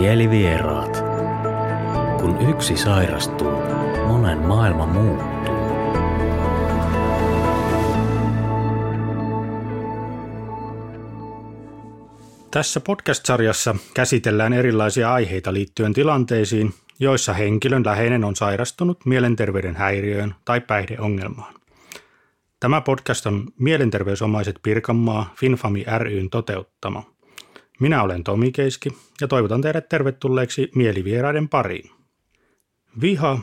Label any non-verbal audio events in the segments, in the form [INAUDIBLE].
Mielivieraat. Kun yksi sairastuu, monen maailma muuttuu. Tässä podcast-sarjassa käsitellään erilaisia aiheita liittyen tilanteisiin, joissa henkilön läheinen on sairastunut mielenterveyden häiriöön tai päihdeongelmaan. Tämä podcast on Mielenterveysomaiset Pirkanmaa Finfami ryn toteuttama. Minä olen Tomi Keiski ja toivotan teidät tervetulleeksi mielivieraiden pariin. Viha,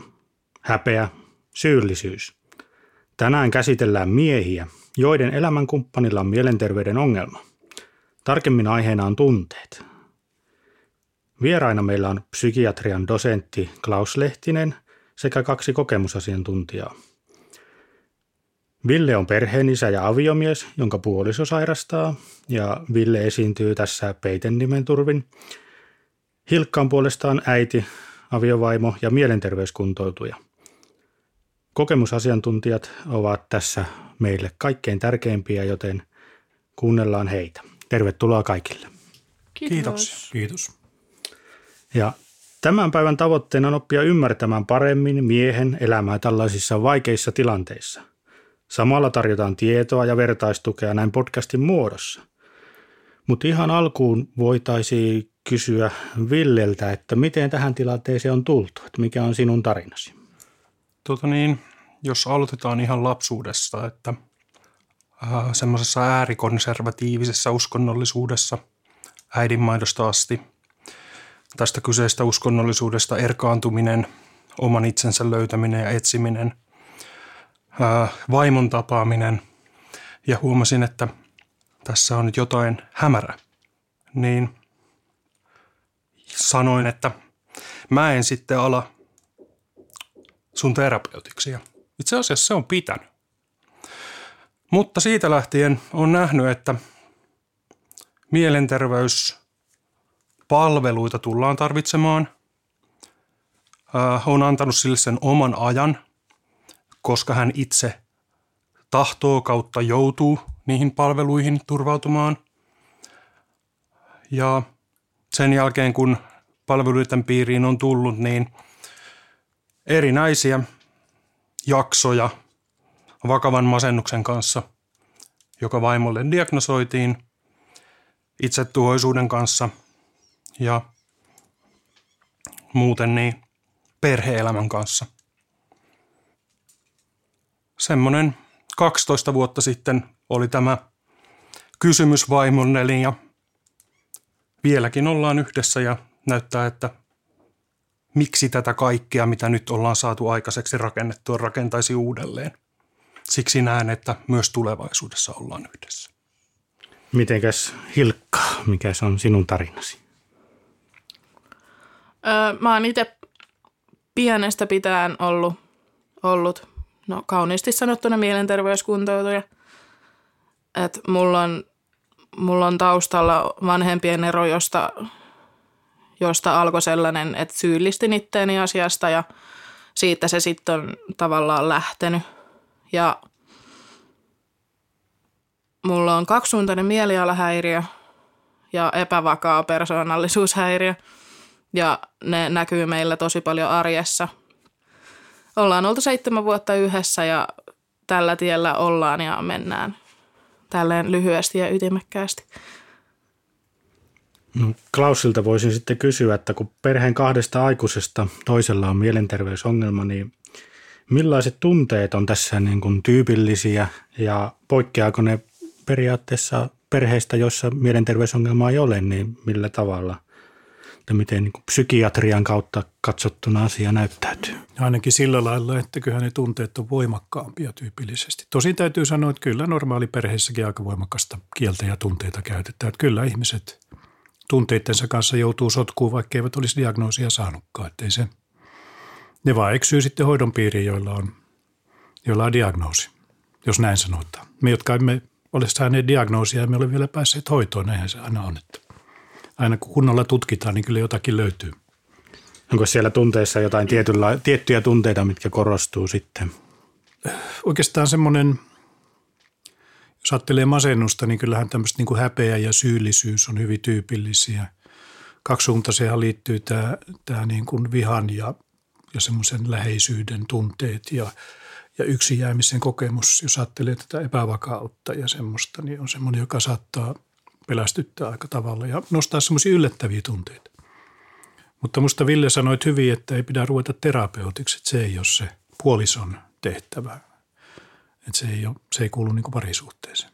häpeä, syyllisyys. Tänään käsitellään miehiä, joiden elämänkumppanilla on mielenterveyden ongelma. Tarkemmin aiheena on tunteet. Vieraina meillä on psykiatrian dosentti Klaus Lehtinen sekä kaksi kokemusasiantuntijaa. Ville on perheenisä ja aviomies, jonka puoliso sairastaa, ja Ville esiintyy tässä peiten nimen turvin. Hilkka on puolestaan äiti, aviovaimo ja mielenterveyskuntoutuja. Kokemusasiantuntijat ovat tässä meille kaikkein tärkeimpiä, joten kuunnellaan heitä. Tervetuloa kaikille. Kiitos. Kiitos. Ja tämän päivän tavoitteena on oppia ymmärtämään paremmin miehen elämää tällaisissa vaikeissa tilanteissa. Samalla tarjotaan tietoa ja vertaistukea näin podcastin muodossa. Mutta ihan alkuun voitaisiin kysyä Villeltä, että miten tähän tilanteeseen on tultu, että mikä on sinun tarinasi? Tota niin, jos aloitetaan ihan lapsuudessa, että äh, semmoisessa äärikonservatiivisessa uskonnollisuudessa äidinmaidosta asti – tästä kyseistä uskonnollisuudesta erkaantuminen, oman itsensä löytäminen ja etsiminen, vaimon tapaaminen ja huomasin, että tässä on nyt jotain hämärä, niin sanoin, että mä en sitten ala sun terapeutiksi. Ja itse asiassa se on pitänyt. Mutta siitä lähtien on nähnyt, että mielenterveys palveluita tullaan tarvitsemaan. on antanut sille sen oman ajan, koska hän itse tahtoo kautta joutuu niihin palveluihin turvautumaan. Ja sen jälkeen, kun palveluiden piiriin on tullut, niin erinäisiä jaksoja vakavan masennuksen kanssa, joka vaimolle diagnosoitiin, itsetuhoisuuden kanssa – ja muuten niin perheelämän kanssa. Semmoinen 12 vuotta sitten oli tämä kysymys vaimonneli ja vieläkin ollaan yhdessä ja näyttää, että miksi tätä kaikkea, mitä nyt ollaan saatu aikaiseksi rakennettua, rakentaisi uudelleen. Siksi näen, että myös tulevaisuudessa ollaan yhdessä. Mitenkäs Hilkka, mikä se on sinun tarinasi? Öö, mä oon itse pienestä pitäen ollut, ollut no kauniisti sanottuna mielenterveyskuntoutuja. Et mulla on, mulla on taustalla vanhempien ero, josta, josta alkoi sellainen, että syyllistin itteeni asiasta ja siitä se sitten on tavallaan lähtenyt. Ja mulla on kaksisuuntainen mielialahäiriö ja epävakaa persoonallisuushäiriö – ja ne näkyy meillä tosi paljon arjessa. Ollaan oltu seitsemän vuotta yhdessä ja tällä tiellä ollaan ja mennään tälleen lyhyesti ja ytimekkäästi. No, Klausilta voisin sitten kysyä, että kun perheen kahdesta aikuisesta toisella on mielenterveysongelma, niin millaiset tunteet on tässä niin kuin tyypillisiä ja poikkeaako ne periaatteessa perheistä, joissa mielenterveysongelmaa ei ole, niin millä tavalla? Että miten niin psykiatrian kautta katsottuna asia näyttäytyy. Ainakin sillä lailla, että kyllä ne tunteet on voimakkaampia tyypillisesti. Tosin täytyy sanoa, että kyllä normaali perheessäkin aika voimakasta kieltä ja tunteita käytetään. Että kyllä ihmiset tunteittensa kanssa joutuu sotkuun, vaikka eivät olisi diagnoosia saanutkaan. Että se, ne vaan eksyy sitten hoidon piiriin, joilla on, joilla on diagnoosi, jos näin sanotaan. Me, jotka emme ole saaneet diagnoosia, emme ole vielä päässeet hoitoon, näinhän se aina on. Että aina kun kunnolla tutkitaan, niin kyllä jotakin löytyy. Onko siellä tunteissa jotain tietyllä, tiettyjä tunteita, mitkä korostuu sitten? Oikeastaan semmoinen, jos ajattelee masennusta, niin kyllähän tämmöistä niin kuin häpeä ja syyllisyys on hyvin tyypillisiä. kaksisuuntaiseen liittyy tämä, tämä niin kuin vihan ja, ja semmoisen läheisyyden tunteet ja, ja yksin jäämisen kokemus, jos ajattelee tätä epävakautta ja semmoista, niin on semmoinen, joka saattaa pelästyttää aika tavalla ja nostaa semmoisia yllättäviä tunteita. Mutta musta Ville sanoit hyvin, että ei pidä ruveta terapeutiksi, että se ei ole se puolison tehtävä. Että se ei, ole, se ei kuulu niin kuin parisuhteeseen.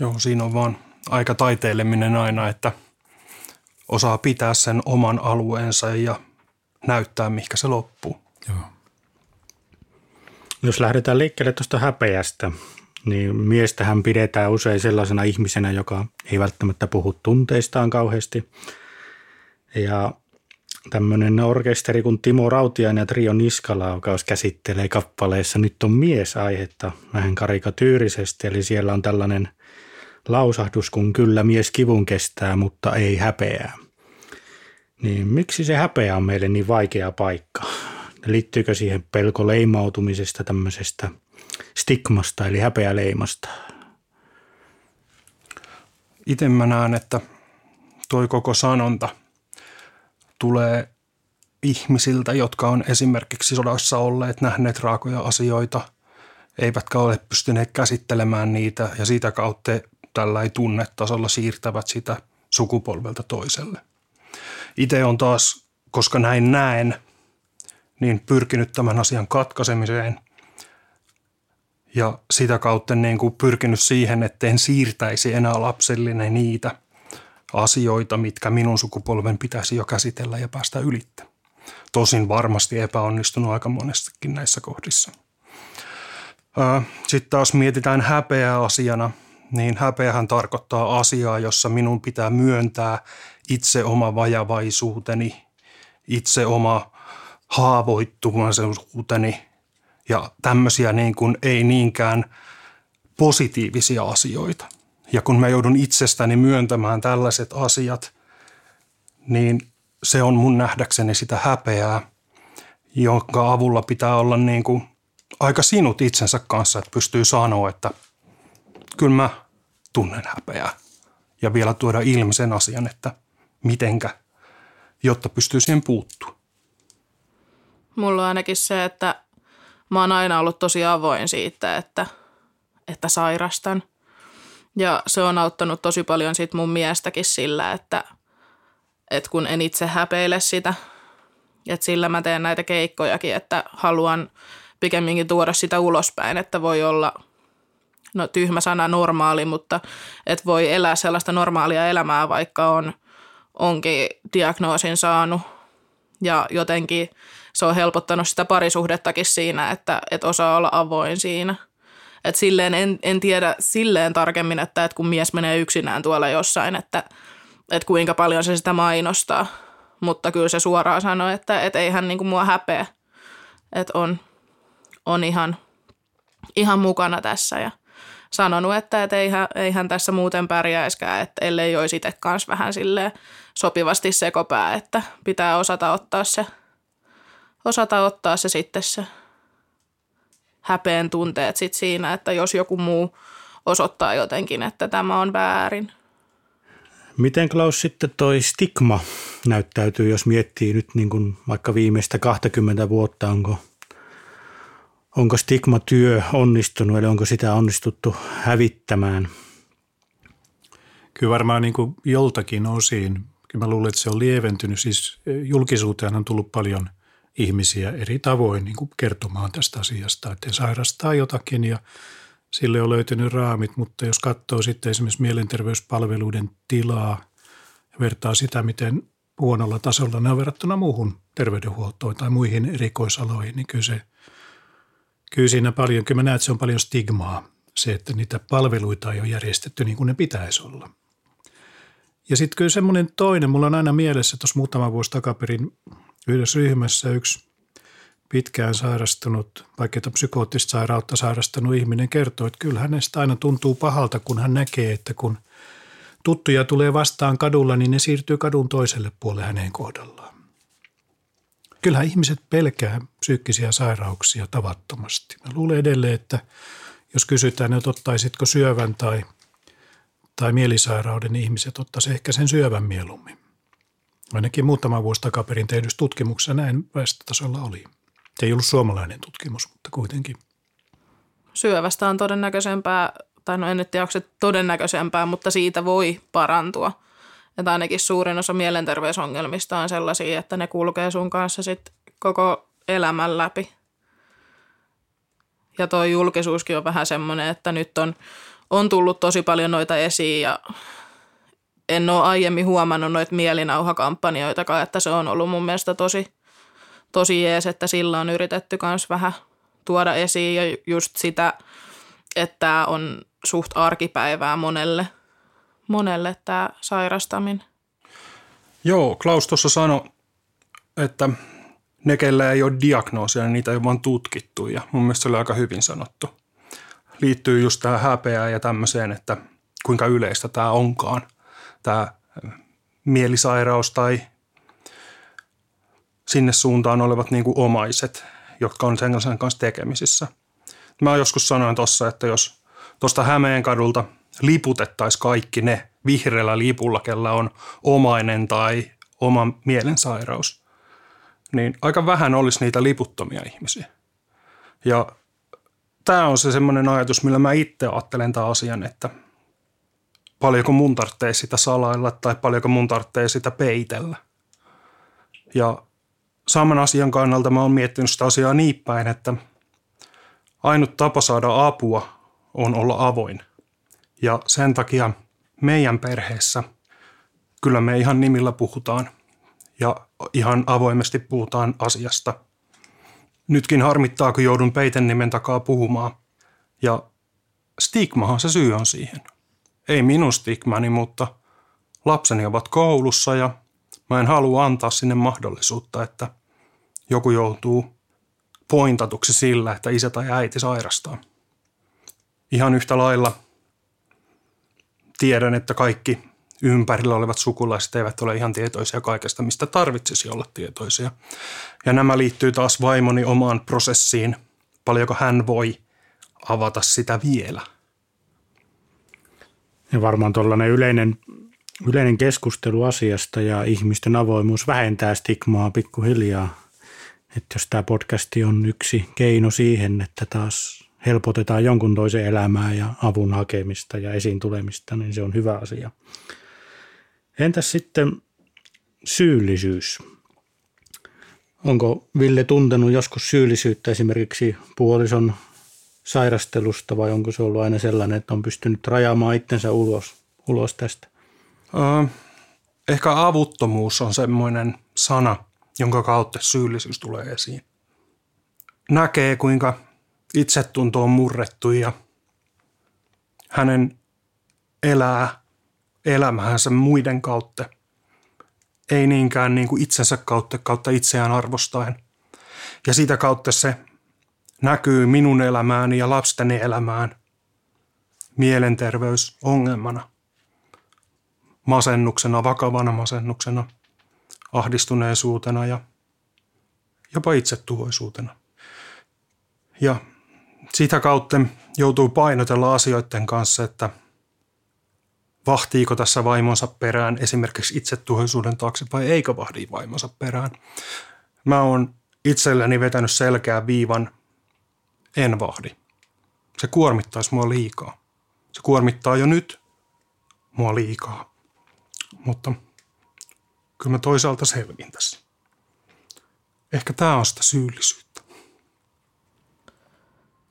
Joo, siinä on vaan aika taiteileminen aina, että osaa pitää sen oman alueensa ja näyttää, mihinkä se loppuu. Joo. Jos lähdetään liikkeelle tuosta häpeästä, niin miestähän pidetään usein sellaisena ihmisenä, joka ei välttämättä puhu tunteistaan kauheasti. Ja tämmöinen orkesteri kuin Timo Rautiainen ja Trio Niskalaukaus käsittelee kappaleessa Nyt on mies aihetta vähän karikatyyrisesti, eli siellä on tällainen lausahdus, kun kyllä mies kivun kestää, mutta ei häpeää. Niin miksi se häpeä on meille niin vaikea paikka? Liittyykö siihen pelko leimautumisesta tämmöisestä stigmasta eli häpeäleimasta? Itse mä näen, että toi koko sanonta tulee ihmisiltä, jotka on esimerkiksi sodassa olleet, nähneet raakoja asioita, eivätkä ole pystyneet käsittelemään niitä ja sitä kautta tällä ei tunnetasolla siirtävät sitä sukupolvelta toiselle. Itse on taas, koska näin näen, niin pyrkinyt tämän asian katkaisemiseen ja sitä kautta niin kuin pyrkinyt siihen, että en siirtäisi enää lapsellinen niitä asioita, mitkä minun sukupolven pitäisi jo käsitellä ja päästä ylittä. Tosin varmasti epäonnistunut aika monestakin näissä kohdissa. Sitten taas mietitään häpeää asiana – niin häpeähän tarkoittaa asiaa, jossa minun pitää myöntää itse oma vajavaisuuteni, itse oma haavoittuvaisuuteni ja tämmöisiä niin kuin ei niinkään positiivisia asioita. Ja kun mä joudun itsestäni myöntämään tällaiset asiat, niin se on mun nähdäkseni sitä häpeää, jonka avulla pitää olla niin kuin aika sinut itsensä kanssa, että pystyy sanoa, että – kyllä mä tunnen häpeää. Ja vielä tuoda ilmi sen asian, että mitenkä, jotta pystyy siihen puuttua. Mulla on ainakin se, että mä oon aina ollut tosi avoin siitä, että, että sairastan. Ja se on auttanut tosi paljon sit mun miestäkin sillä, että, että kun en itse häpeile sitä, että sillä mä teen näitä keikkojakin, että haluan pikemminkin tuoda sitä ulospäin, että voi olla – no tyhmä sana normaali, mutta et voi elää sellaista normaalia elämää, vaikka on, onkin diagnoosin saanut. Ja jotenkin se on helpottanut sitä parisuhdettakin siinä, että et osaa olla avoin siinä. Et silleen en, en tiedä silleen tarkemmin, että et kun mies menee yksinään tuolla jossain, että et kuinka paljon se sitä mainostaa. Mutta kyllä se suoraan sanoo, että et ei hän niinku mua häpeä. Että on, on ihan, ihan mukana tässä ja – sanonut, että, että eihän, eihän tässä muuten pärjäiskään, että ellei olisi itse kanssa vähän sille sopivasti sekopää, että pitää osata ottaa se, osata ottaa se sitten se häpeen tunteet sit siinä, että jos joku muu osoittaa jotenkin, että tämä on väärin. Miten Klaus sitten toi stigma näyttäytyy, jos miettii nyt niin kuin vaikka viimeistä 20 vuotta, onko – onko stigmatyö onnistunut, eli onko sitä onnistuttu hävittämään? Kyllä varmaan niin kuin joltakin osin. Kyllä mä luulen, että se on lieventynyt. Siis e, julkisuuteen on tullut paljon ihmisiä eri tavoin niin kuin kertomaan tästä asiasta, että sairastaa jotakin ja sille on löytynyt raamit, mutta jos katsoo sitten esimerkiksi mielenterveyspalveluiden tilaa ja vertaa sitä, miten huonolla tasolla ne on verrattuna muuhun terveydenhuoltoon tai muihin erikoisaloihin, niin kyllä se – Kyllä siinä paljon, kyllä mä näen, että se on paljon stigmaa, se, että niitä palveluita ei ole järjestetty niin kuin ne pitäisi olla. Ja sitten kyllä semmoinen toinen, mulla on aina mielessä tuossa muutama vuosi takaperin yhdessä ryhmässä yksi pitkään sairastunut, vaikeita psykoottista sairautta sairastanut ihminen kertoo, että kyllä hänestä aina tuntuu pahalta, kun hän näkee, että kun tuttuja tulee vastaan kadulla, niin ne siirtyy kadun toiselle puolelle hänen kohdallaan. Kyllähän ihmiset pelkää psyykkisiä sairauksia tavattomasti. Mä luulen edelleen, että jos kysytään, että ottaisitko syövän tai, tai mielisairauden ihmiset ottaisivat ehkä sen syövän mieluummin. Ainakin muutama vuosi takaperin tehdyssä tutkimuksessa näin väestötasolla oli. Se ei ollut suomalainen tutkimus, mutta kuitenkin. Syövästä on todennäköisempää, tai no en nyt tiedä, se todennäköisempää, mutta siitä voi parantua. Että ainakin suurin osa mielenterveysongelmista on sellaisia, että ne kulkee sun kanssa sit koko elämän läpi. Ja tuo julkisuuskin on vähän semmoinen, että nyt on, on tullut tosi paljon noita esiin ja en ole aiemmin huomannut noita mielinauhakampanjoitakaan, että se on ollut mun mielestä tosi, tosi jees, että sillä on yritetty myös vähän tuoda esiin ja just sitä, että tämä on suht arkipäivää monelle, monelle tämä sairastaminen. Joo, Klaus tuossa sanoi, että ne, kellä ei ole diagnoosia, niin niitä ei ole vaan tutkittu ja mun mielestä se oli aika hyvin sanottu. Liittyy just tähän häpeään ja tämmöiseen, että kuinka yleistä tämä onkaan, tämä mielisairaus tai sinne suuntaan olevat niin kuin omaiset, jotka on sen kanssa tekemisissä. Mä joskus sanoin tuossa, että jos tuosta Hämeen kadulta liputettaisiin kaikki ne vihreällä lipulla, kellä on omainen tai oma mielensairaus, niin aika vähän olisi niitä liputtomia ihmisiä. Ja tämä on se semmoinen ajatus, millä mä itse ajattelen tämän asian, että paljonko mun tarvitsee sitä salailla tai paljonko mun tarvitsee sitä peitellä. Ja saman asian kannalta mä oon miettinyt sitä asiaa niin päin, että ainut tapa saada apua on olla avoin. Ja sen takia meidän perheessä kyllä me ihan nimillä puhutaan ja ihan avoimesti puhutaan asiasta. Nytkin harmittaa, kun joudun peiten nimen takaa puhumaan. Ja stigmahan se syy on siihen. Ei minun stigmani, mutta lapseni ovat koulussa ja mä en halua antaa sinne mahdollisuutta, että joku joutuu pointatuksi sillä, että isä tai äiti sairastaa. Ihan yhtä lailla tiedän, että kaikki ympärillä olevat sukulaiset eivät ole ihan tietoisia kaikesta, mistä tarvitsisi olla tietoisia. Ja nämä liittyy taas vaimoni omaan prosessiin, paljonko hän voi avata sitä vielä. Ja varmaan tuollainen yleinen, yleinen keskustelu asiasta ja ihmisten avoimuus vähentää stigmaa pikkuhiljaa. Että jos tämä podcasti on yksi keino siihen, että taas helpotetaan jonkun toisen elämää ja avun hakemista ja esiin tulemista, niin se on hyvä asia. Entäs sitten syyllisyys? Onko Ville tuntenut joskus syyllisyyttä esimerkiksi puolison sairastelusta vai onko se ollut aina sellainen, että on pystynyt rajaamaan itsensä ulos, ulos tästä? Ehkä avuttomuus on semmoinen sana, jonka kautta syyllisyys tulee esiin. Näkee, kuinka itsetunto on murrettu ja hänen elää elämänsä muiden kautta. Ei niinkään niin kuin itsensä kautta, kautta itseään arvostaen. Ja sitä kautta se näkyy minun elämääni ja lasteni elämään mielenterveysongelmana, masennuksena, vakavana masennuksena, ahdistuneisuutena ja jopa itsetuhoisuutena. Ja sitä kautta joutuu painotella asioiden kanssa, että vahtiiko tässä vaimonsa perään esimerkiksi itsetuhoisuuden taakse vai eikö vahdi vaimonsa perään. Mä oon itselleni vetänyt selkeän viivan, en vahdi. Se kuormittaisi mua liikaa. Se kuormittaa jo nyt mua liikaa. Mutta kyllä mä toisaalta selvin tässä. Ehkä tämä on sitä syyllisyyttä.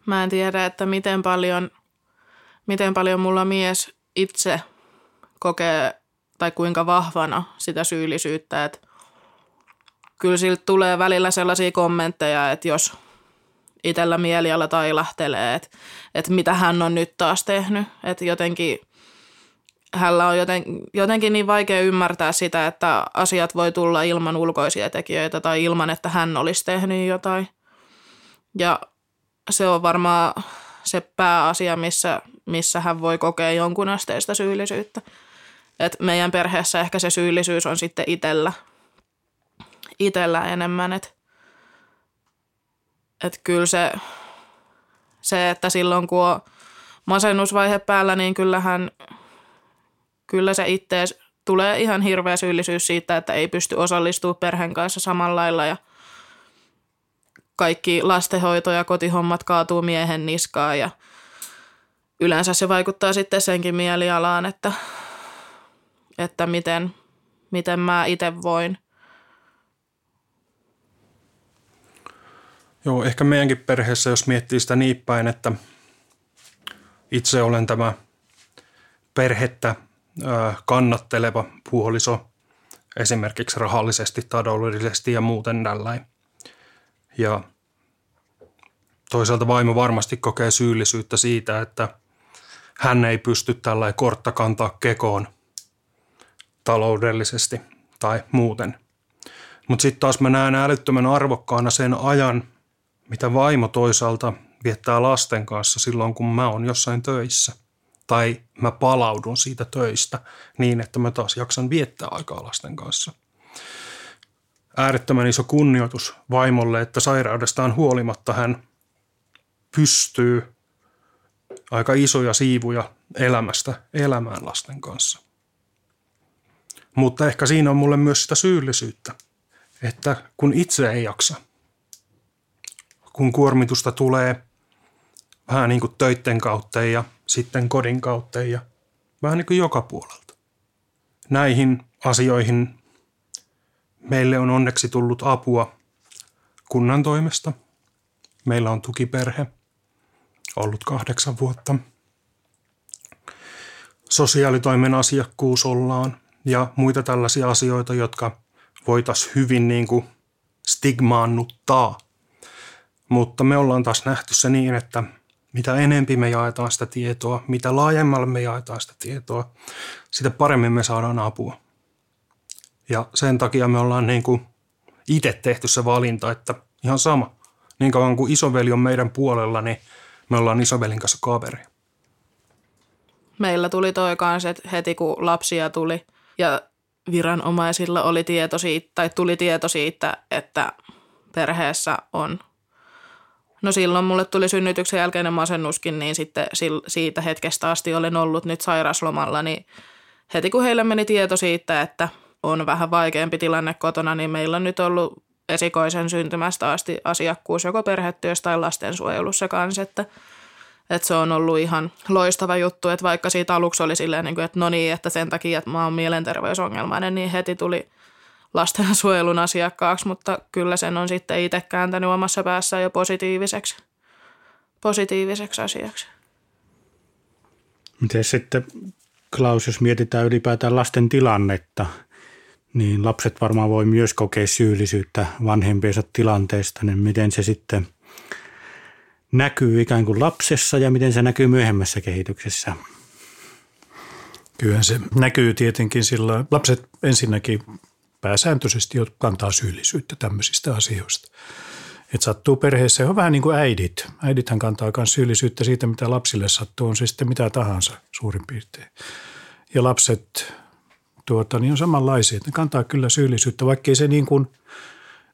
Mä en tiedä, että miten paljon, miten paljon mulla mies itse kokee tai kuinka vahvana sitä syyllisyyttä. Että kyllä siltä tulee välillä sellaisia kommentteja, että jos itsellä mieliala tailahtelee, että, että mitä hän on nyt taas tehnyt. Että jotenkin hänellä on joten, jotenkin niin vaikea ymmärtää sitä, että asiat voi tulla ilman ulkoisia tekijöitä tai ilman, että hän olisi tehnyt jotain. Ja se on varmaan se pääasia, missä, missä hän voi kokea jonkun asteista syyllisyyttä. Et meidän perheessä ehkä se syyllisyys on sitten itsellä, itellä enemmän. Että et kyllä se, se, että silloin kun on masennusvaihe päällä, niin kyllähän kyllä se ittees tulee ihan hirveä syyllisyys siitä, että ei pysty osallistumaan perheen kanssa samalla lailla ja kaikki lastenhoito ja kotihommat kaatuu miehen niskaan ja yleensä se vaikuttaa sitten senkin mielialaan, että, että miten, miten mä itse voin. Joo, ehkä meidänkin perheessä, jos miettii sitä niin päin, että itse olen tämä perhettä kannatteleva puoliso esimerkiksi rahallisesti, taloudellisesti ja muuten tällainen. Ja toisaalta vaimo varmasti kokee syyllisyyttä siitä, että hän ei pysty tällä kortta kantaa kekoon taloudellisesti tai muuten. Mutta sitten taas mä näen älyttömän arvokkaana sen ajan, mitä vaimo toisaalta viettää lasten kanssa silloin, kun mä oon jossain töissä. Tai mä palaudun siitä töistä niin, että mä taas jaksan viettää aikaa lasten kanssa. Äärettömän iso kunnioitus vaimolle, että sairaudestaan huolimatta hän pystyy aika isoja siivuja elämästä elämään lasten kanssa. Mutta ehkä siinä on mulle myös sitä syyllisyyttä, että kun itse ei jaksa, kun kuormitusta tulee vähän niin kuin töitten kautta ja sitten kodin kautta ja vähän niin kuin joka puolelta. Näihin asioihin meille on onneksi tullut apua kunnan toimesta. Meillä on tukiperhe, ollut kahdeksan vuotta. Sosiaalitoimen asiakkuus ollaan ja muita tällaisia asioita, jotka voitaisiin hyvin niin kuin stigmaannuttaa. Mutta me ollaan taas nähty se niin, että mitä enempi me jaetaan sitä tietoa, mitä laajemmalle me jaetaan sitä tietoa, sitä paremmin me saadaan apua. Ja sen takia me ollaan niin kuin itse tehty se valinta, että ihan sama. Niin kauan kuin isoveli on meidän puolella, niin me ollaan isovelin kanssa kaveri. Meillä tuli toi kanssa, että heti kun lapsia tuli ja viranomaisilla oli tieto siitä, tai tuli tieto siitä, että perheessä on No silloin mulle tuli synnytyksen jälkeinen masennuskin, niin sitten siitä hetkestä asti olen ollut nyt sairaslomalla, niin heti kun heille meni tieto siitä, että on vähän vaikeampi tilanne kotona, niin meillä on nyt ollut esikoisen syntymästä asti asiakkuus joko perhetyössä tai lastensuojelussa kanssa, että, että se on ollut ihan loistava juttu, että vaikka siitä aluksi oli silleen, niin että no niin, että sen takia, että mä oon mielenterveysongelmainen, niin heti tuli lastensuojelun asiakkaaksi, mutta kyllä sen on sitten itse kääntänyt omassa päässään jo positiiviseksi, positiiviseksi asiaksi. Miten sitten, Klaus, jos mietitään ylipäätään lasten tilannetta, niin lapset varmaan voi myös kokea syyllisyyttä vanhempiensa tilanteesta, niin miten se sitten näkyy ikään kuin lapsessa ja miten se näkyy myöhemmässä kehityksessä? Kyllä se näkyy tietenkin sillä, lapset ensinnäkin pääsääntöisesti kantaa syyllisyyttä tämmöisistä asioista. Et sattuu perheessä, on vähän niin kuin äidit. Äidithän kantaa myös syyllisyyttä siitä, mitä lapsille sattuu, on se sitten mitä tahansa suurin piirtein. Ja lapset tuota, niin on samanlaisia, ne kantaa kyllä syyllisyyttä, vaikkei se niin kuin,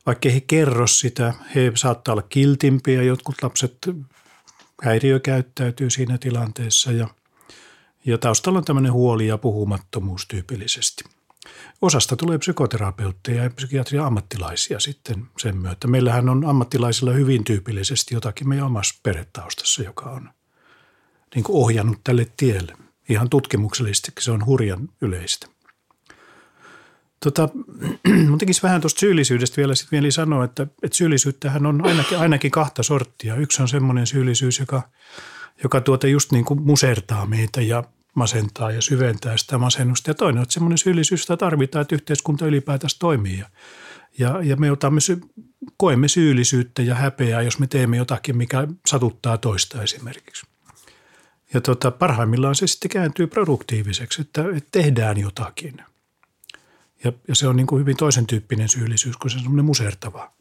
vaikkei he kerro sitä, he saattaa olla kiltimpiä, jotkut lapset häiriökäyttäytyy siinä tilanteessa ja, ja taustalla on tämmöinen huoli ja puhumattomuus tyypillisesti – Osasta tulee psykoterapeutteja ja psykiatria ammattilaisia sitten sen myötä. Meillähän on ammattilaisilla hyvin tyypillisesti jotakin meidän omassa perhetaustassa, joka on niin kuin ohjannut tälle tielle. Ihan tutkimuksellisesti se on hurjan yleistä. Tota, [CLEARS THROAT] mun tekisi vähän tuosta syyllisyydestä vielä sitten mieli sanoa, että, että syyllisyyttähän on ainakin, ainakin kahta sorttia. Yksi on semmoinen syyllisyys, joka, joka tuota just niin kuin musertaa meitä ja masentaa ja syventää sitä masennusta. Ja toinen on semmoinen syyllisyys, jota tarvitaan, että yhteiskunta ylipäätänsä toimii. Ja, ja, me otamme, koemme syyllisyyttä ja häpeää, jos me teemme jotakin, mikä satuttaa toista esimerkiksi. Ja tota, parhaimmillaan se sitten kääntyy produktiiviseksi, että, että tehdään jotakin. Ja, ja se on niin kuin hyvin toisen tyyppinen syyllisyys, kun se on semmoinen musertava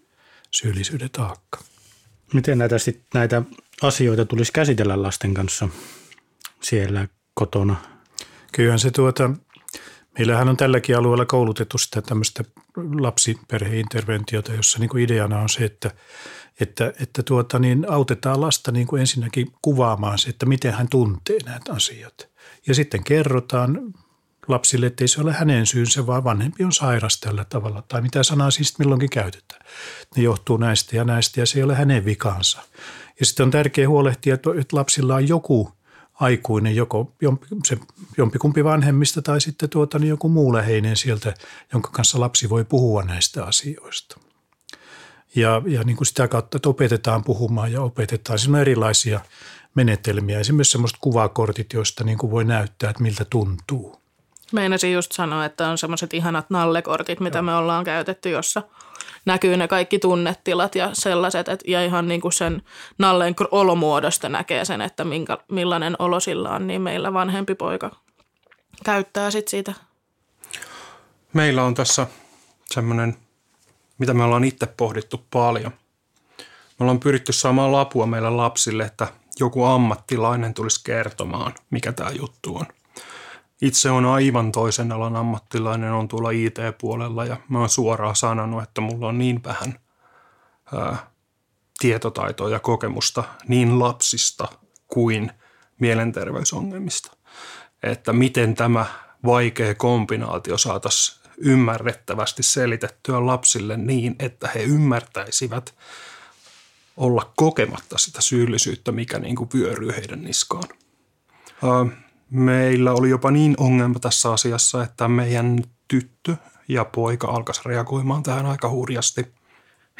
syyllisyyden taakka. Miten näitä, sit, näitä asioita tulisi käsitellä lasten kanssa siellä kotona? Kyllähän se tuota, meillähän on tälläkin alueella koulutettu sitä tämmöistä lapsiperheinterventiota, jossa niin kuin ideana on se, että, että, että tuota, niin autetaan lasta niin kuin ensinnäkin kuvaamaan se, että miten hän tuntee näitä asiat. Ja sitten kerrotaan lapsille, ettei se ole hänen syynsä, vaan vanhempi on sairas tällä tavalla. Tai mitä sanaa siis milloinkin käytetään. Ne johtuu näistä ja näistä ja se ei ole hänen vikansa. Ja sitten on tärkeää huolehtia, että lapsilla on joku aikuinen, joko se, jompikumpi vanhemmista tai sitten tuota, niin joku muu läheinen sieltä, jonka kanssa lapsi voi puhua näistä asioista. Ja, ja niin kuin sitä kautta, että opetetaan puhumaan ja opetetaan. Siinä on erilaisia menetelmiä. Esimerkiksi semmoiset kuvakortit, joista niin kuin voi näyttää, että miltä tuntuu. Meinasin just sanoa, että on semmoiset ihanat nallekortit, mitä Joo. me ollaan käytetty, jossa näkyy ne kaikki tunnetilat ja sellaiset, että, ja ihan niin kuin sen nalleen olomuodosta näkee sen, että minkä, millainen olo sillä on, niin meillä vanhempi poika käyttää sit siitä. Meillä on tässä semmoinen, mitä me ollaan itse pohdittu paljon. Me ollaan pyritty saamaan lapua meille lapsille, että joku ammattilainen tulisi kertomaan, mikä tämä juttu on. Itse on aivan toisen alan ammattilainen, on tuolla IT-puolella ja mä oon suoraan sanonut, että mulla on niin vähän ää, tietotaitoa ja kokemusta niin lapsista kuin mielenterveysongelmista. Että miten tämä vaikea kombinaatio saataisiin ymmärrettävästi selitettyä lapsille niin, että he ymmärtäisivät olla kokematta sitä syyllisyyttä, mikä niin kuin vyöryy heidän niskaan. Meillä oli jopa niin ongelma tässä asiassa, että meidän tyttö ja poika alkaisi reagoimaan tähän aika hurjasti.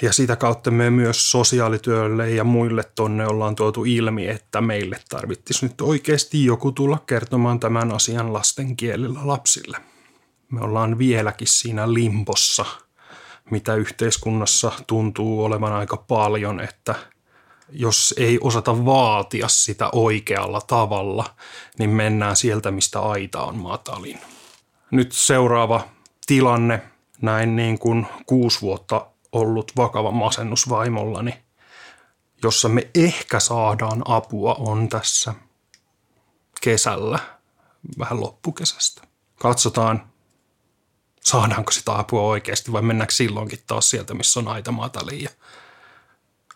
Ja sitä kautta me myös sosiaalityölle ja muille tonne ollaan tuotu ilmi, että meille tarvittisi nyt oikeasti joku tulla kertomaan tämän asian lasten kielellä lapsille. Me ollaan vieläkin siinä limpossa, mitä yhteiskunnassa tuntuu olevan aika paljon, että – jos ei osata vaatia sitä oikealla tavalla, niin mennään sieltä, mistä aita on matalin. Nyt seuraava tilanne, näin niin kuin kuusi vuotta ollut vakava masennus vaimollani, jossa me ehkä saadaan apua, on tässä kesällä, vähän loppukesästä. Katsotaan, saadaanko sitä apua oikeasti vai mennäänkö silloinkin taas sieltä, missä on aita matalin ja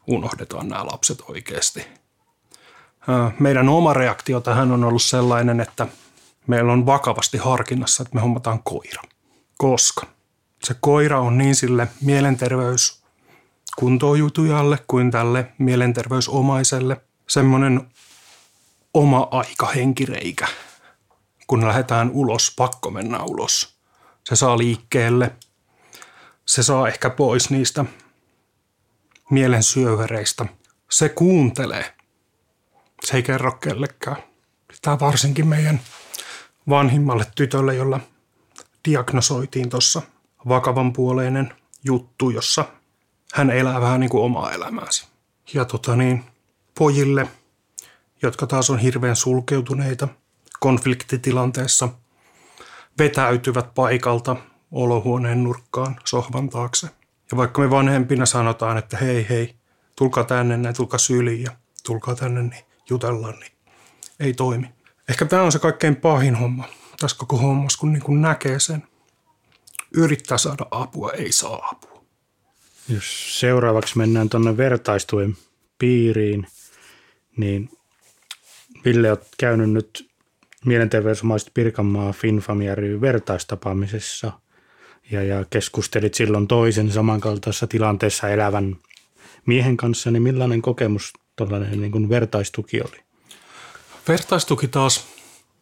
unohdetaan nämä lapset oikeasti. Meidän oma reaktio tähän on ollut sellainen, että meillä on vakavasti harkinnassa, että me hommataan koira. Koska se koira on niin sille mielenterveys kuntojutujalle kuin tälle mielenterveysomaiselle semmoinen oma aika henkireikä. Kun lähdetään ulos, pakko mennä ulos. Se saa liikkeelle. Se saa ehkä pois niistä mielen syövereistä. Se kuuntelee. Se ei kerro kellekään. Tämä varsinkin meidän vanhimmalle tytölle, jolla diagnosoitiin tuossa vakavanpuoleinen juttu, jossa hän elää vähän niin kuin omaa elämäänsä. Ja tota niin, pojille, jotka taas on hirveän sulkeutuneita konfliktitilanteessa, vetäytyvät paikalta olohuoneen nurkkaan sohvan taakse – ja vaikka me vanhempina sanotaan, että hei hei, tulkaa tänne, näin, tulkaa syliin ja tulkaa tänne, niin jutellaan, niin ei toimi. Ehkä tämä on se kaikkein pahin homma tässä koko hommassa, kun niin kuin näkee sen. Yrittää saada apua, ei saa apua. Jos seuraavaksi mennään tuonne vertaistuen piiriin, niin Ville on käynyt nyt mielenterveysomaiset Pirkanmaa FinFamia ry vertaistapaamisessa – ja, ja keskustelit silloin toisen samankaltaisessa tilanteessa elävän miehen kanssa, niin millainen kokemus tuollainen niin kuin vertaistuki oli? Vertaistuki taas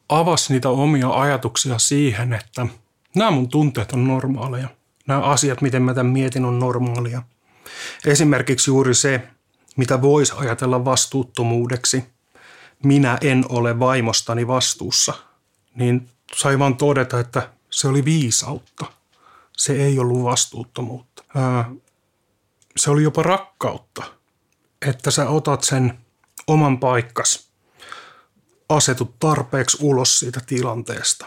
avasi niitä omia ajatuksia siihen, että nämä mun tunteet on normaaleja. Nämä asiat, miten mä tämän mietin, on normaalia. Esimerkiksi juuri se, mitä voisi ajatella vastuuttomuudeksi. Minä en ole vaimostani vastuussa. Niin sai vaan todeta, että se oli viisautta – se ei ollut vastuuttomuutta. Se oli jopa rakkautta, että sä otat sen oman paikkas, asetut tarpeeksi ulos siitä tilanteesta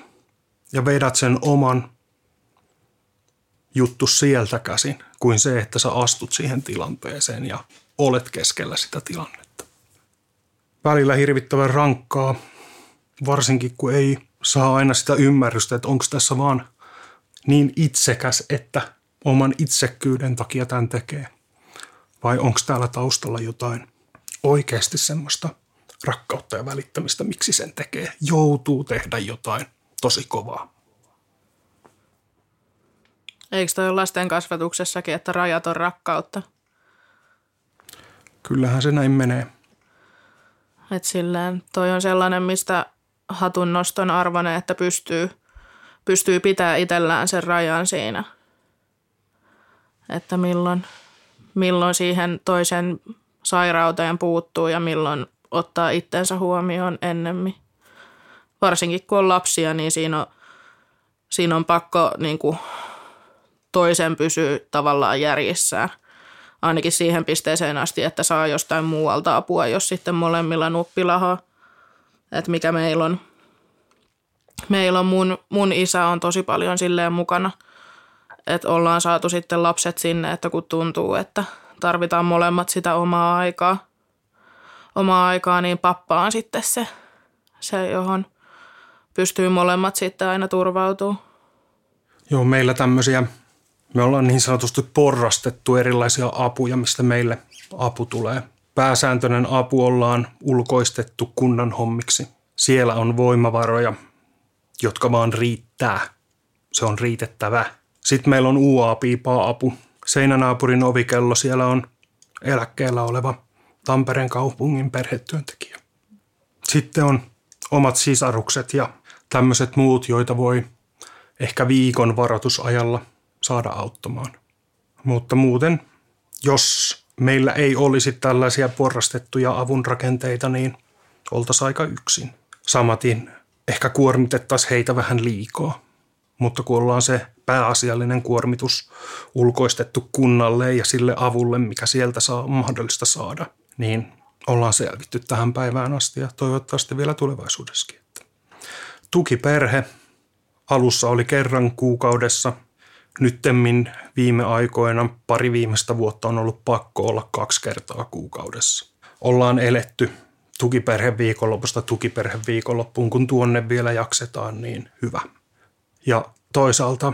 ja vedät sen oman juttu sieltä käsin, kuin se, että sä astut siihen tilanteeseen ja olet keskellä sitä tilannetta. Välillä hirvittävän rankkaa, varsinkin kun ei saa aina sitä ymmärrystä, että onko tässä vaan niin itsekäs, että oman itsekkyyden takia tämän tekee? Vai onko täällä taustalla jotain oikeasti semmoista rakkautta ja välittämistä, miksi sen tekee? Joutuu tehdä jotain tosi kovaa. Eikö toi ole lasten kasvatuksessakin, että rajat on rakkautta? Kyllähän se näin menee. Et silleen, toi on sellainen, mistä hatun noston arvoinen, että pystyy, pystyy pitää itsellään sen rajan siinä. Että milloin, milloin siihen toisen sairauteen puuttuu ja milloin ottaa itsensä huomioon ennemmin. Varsinkin kun on lapsia, niin siinä on, siinä on pakko niin kuin, toisen pysyä tavallaan järjissään. Ainakin siihen pisteeseen asti, että saa jostain muualta apua, jos sitten molemmilla nuppilahaa. Että mikä meillä on. Meillä on mun, mun isä on tosi paljon silleen mukana, että ollaan saatu sitten lapset sinne, että kun tuntuu, että tarvitaan molemmat sitä omaa aikaa, omaa aikaa niin pappa on sitten se, se johon pystyy molemmat sitten aina turvautuu. Joo, meillä tämmöisiä, me ollaan niin sanotusti porrastettu erilaisia apuja, mistä meille apu tulee. Pääsääntöinen apu ollaan ulkoistettu kunnan hommiksi. Siellä on voimavaroja, jotka vaan riittää. Se on riitettävä. Sitten meillä on UA-piipaa apu. Seinänaapurin ovikello, siellä on eläkkeellä oleva Tampereen kaupungin perhetyöntekijä. Sitten on omat sisarukset ja tämmöiset muut, joita voi ehkä viikon varoitusajalla saada auttamaan. Mutta muuten, jos meillä ei olisi tällaisia porrastettuja avun rakenteita, niin oltaisiin aika yksin. Samatin ehkä kuormitettaisiin heitä vähän liikaa. Mutta kun ollaan se pääasiallinen kuormitus ulkoistettu kunnalle ja sille avulle, mikä sieltä saa mahdollista saada, niin ollaan selvitty tähän päivään asti ja toivottavasti vielä tulevaisuudessakin. Tukiperhe alussa oli kerran kuukaudessa. Nyttemmin viime aikoina pari viimeistä vuotta on ollut pakko olla kaksi kertaa kuukaudessa. Ollaan eletty tukiperhe viikonlopusta tukiperhe viikonloppuun, kun tuonne vielä jaksetaan, niin hyvä. Ja toisaalta,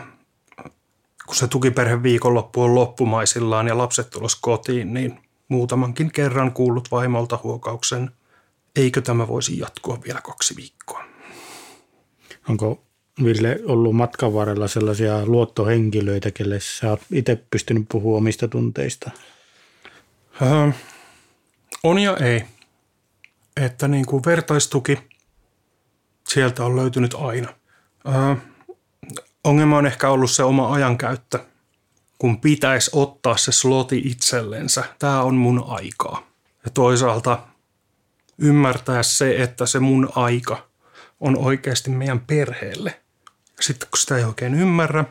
kun se tukiperhe viikonloppu on loppumaisillaan ja lapset tulos kotiin, niin muutamankin kerran kuullut vaimolta huokauksen, eikö tämä voisi jatkua vielä kaksi viikkoa. Onko Ville ollut matkan varrella sellaisia luottohenkilöitä, kelle sä oot itse pystynyt puhumaan omista tunteista? Öö, on ja ei. Että niin kuin vertaistuki, sieltä on löytynyt aina. Öö, ongelma on ehkä ollut se oma ajankäyttö, kun pitäisi ottaa se sloti itsellensä. Tämä on mun aikaa. Ja toisaalta ymmärtää se, että se mun aika on oikeasti meidän perheelle. Sitten kun sitä ei oikein ymmärrä,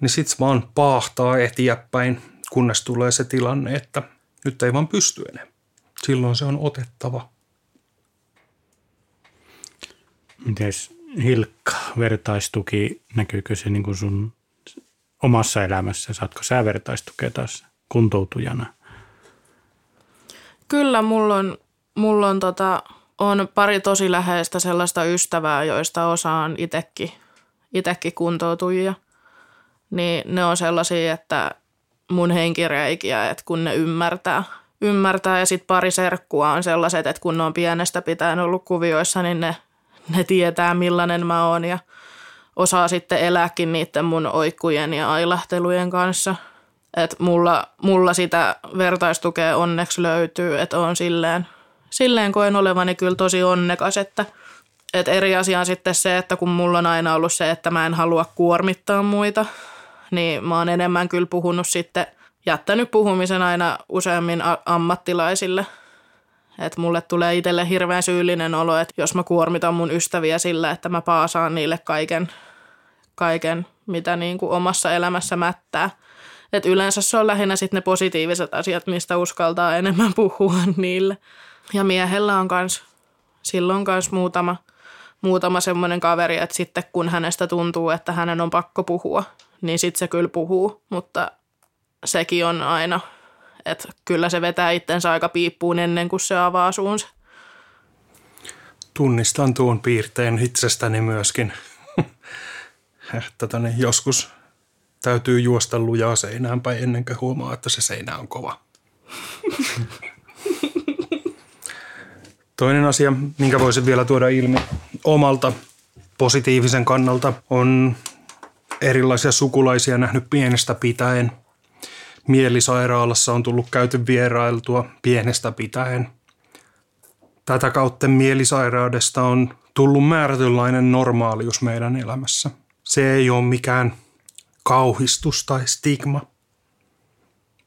niin sitten vaan paahtaa eteenpäin, kunnes tulee se tilanne, että nyt ei vaan pysty enää. Silloin se on otettava. Mites Hilkka, vertaistuki, näkyykö se niin kuin sun omassa elämässä? Saatko sä vertaistukea taas kuntoutujana? Kyllä, mulla on, mulla on, tota, on pari tosi läheistä sellaista ystävää, joista osa on itekin, itekin kuntoutujia. Niin ne on sellaisia, että mun henkireikiä, että kun ne ymmärtää, ymmärtää ja sitten pari serkkua on sellaiset, että kun ne on pienestä pitäen ollut kuvioissa, niin ne, ne tietää millainen mä oon ja osaa sitten elääkin niiden mun oikkujen ja ailahtelujen kanssa. Et mulla, mulla sitä vertaistukea onneksi löytyy, että on silleen, silleen koen olevani kyllä tosi onnekas, että et eri asia on sitten se, että kun mulla on aina ollut se, että mä en halua kuormittaa muita, niin mä oon enemmän kyllä puhunut sitten, jättänyt puhumisen aina useammin ammattilaisille. Että mulle tulee itselle hirveän syyllinen olo, että jos mä kuormitan mun ystäviä sillä, että mä paasaan niille kaiken, kaiken mitä niin kuin omassa elämässä mättää. Et yleensä se on lähinnä sitten ne positiiviset asiat, mistä uskaltaa enemmän puhua [LAUGHS] niille. Ja miehellä on kans, silloin kans muutama, muutama semmoinen kaveri, että sitten kun hänestä tuntuu, että hänen on pakko puhua, niin sitten se kyllä puhuu, mutta sekin on aina, että kyllä se vetää itsensä aika piippuun ennen kuin se avaa suunsa. Tunnistan tuon piirteen itsestäni myöskin. [LAUGHS] Tätä joskus täytyy juosta lujaa seinään päin ennen kuin huomaa, että se seinä on kova. [LAUGHS] Toinen asia, minkä voisin vielä tuoda ilmi omalta positiivisen kannalta, on erilaisia sukulaisia nähnyt pienestä pitäen. Mielisairaalassa on tullut käyty vierailtua pienestä pitäen. Tätä kautta mielisairaudesta on tullut määrätynlainen normaalius meidän elämässä. Se ei ole mikään kauhistus tai stigma.